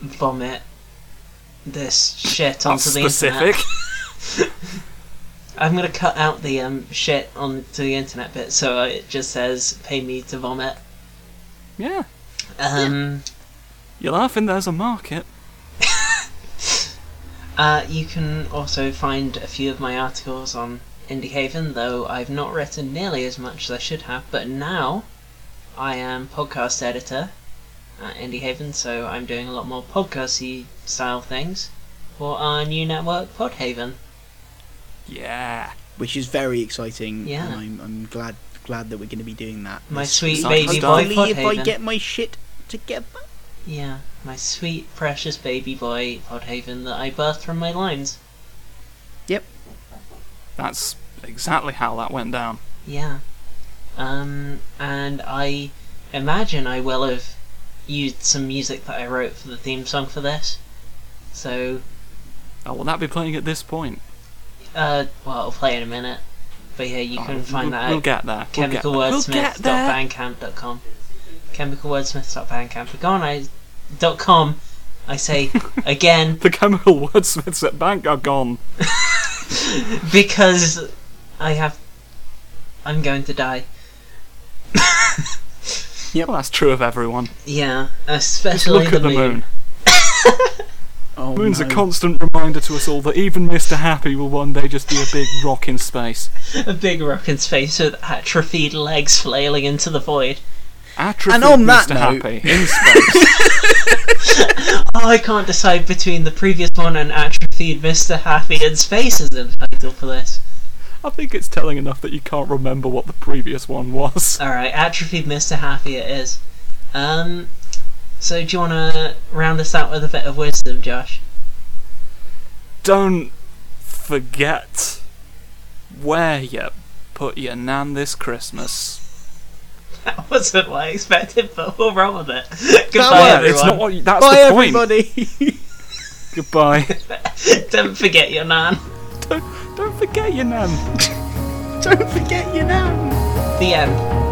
vomit this shit onto That's the specific. internet. I'm gonna cut out the um, shit onto the internet bit, so it just says "pay me to vomit." yeah. Um, You're laughing. There's a market. Uh, you can also find a few of my articles on Indie Haven, though I've not written nearly as much as I should have. But now I am podcast editor at Indie Haven, so I'm doing a lot more podcasty style things for our new network, Podhaven. Yeah. which is very exciting. Yeah. and I'm, I'm glad glad that we're going to be doing that. My this sweet baby boy Hopefully, if I get my shit together. Yeah, my sweet, precious baby boy, Podhaven, that I birthed from my lines. Yep. That's exactly how that went down. Yeah. Um, and I imagine I will have used some music that I wrote for the theme song for this. So, Oh, will that be playing at this point? Uh, well, I'll play in a minute. But yeah, you Oh, can find we'll, that We'll at get there. We'll get there. We'll chemicalwordsmith.bandcamp.com. Chemicalwordsmith.bandcamp. Go on, I. Dot com. I say again The chemical wordsmiths at bank are gone. because I have. I'm going to die. yeah, Well, that's true of everyone. Yeah, Just especially look at the moon. Oh, Moon's no. a constant reminder to us all that even Mr. Happy will one day just be a big rock in space. A big rock in space with atrophied legs flailing into the void. Atrophied And on that Mr. note- Happy in space. Oh, I can't decide between the previous one and atrophied Mr. Happy in space as the title for this. I think it's telling enough that you can't remember what the previous one was. Alright, atrophied Mr. Happy it is. Um, so do you want to round us out with a bit of wisdom, Josh? Don't forget where you put your nan this Christmas. That wasn't what I expected, but we'll roll with it. Well, Goodbye, everyone. It's not what you, that's Bye, the point. everybody. Goodbye. Don't forget your nan. don't, don't forget your nan. Don't forget your nan. The end.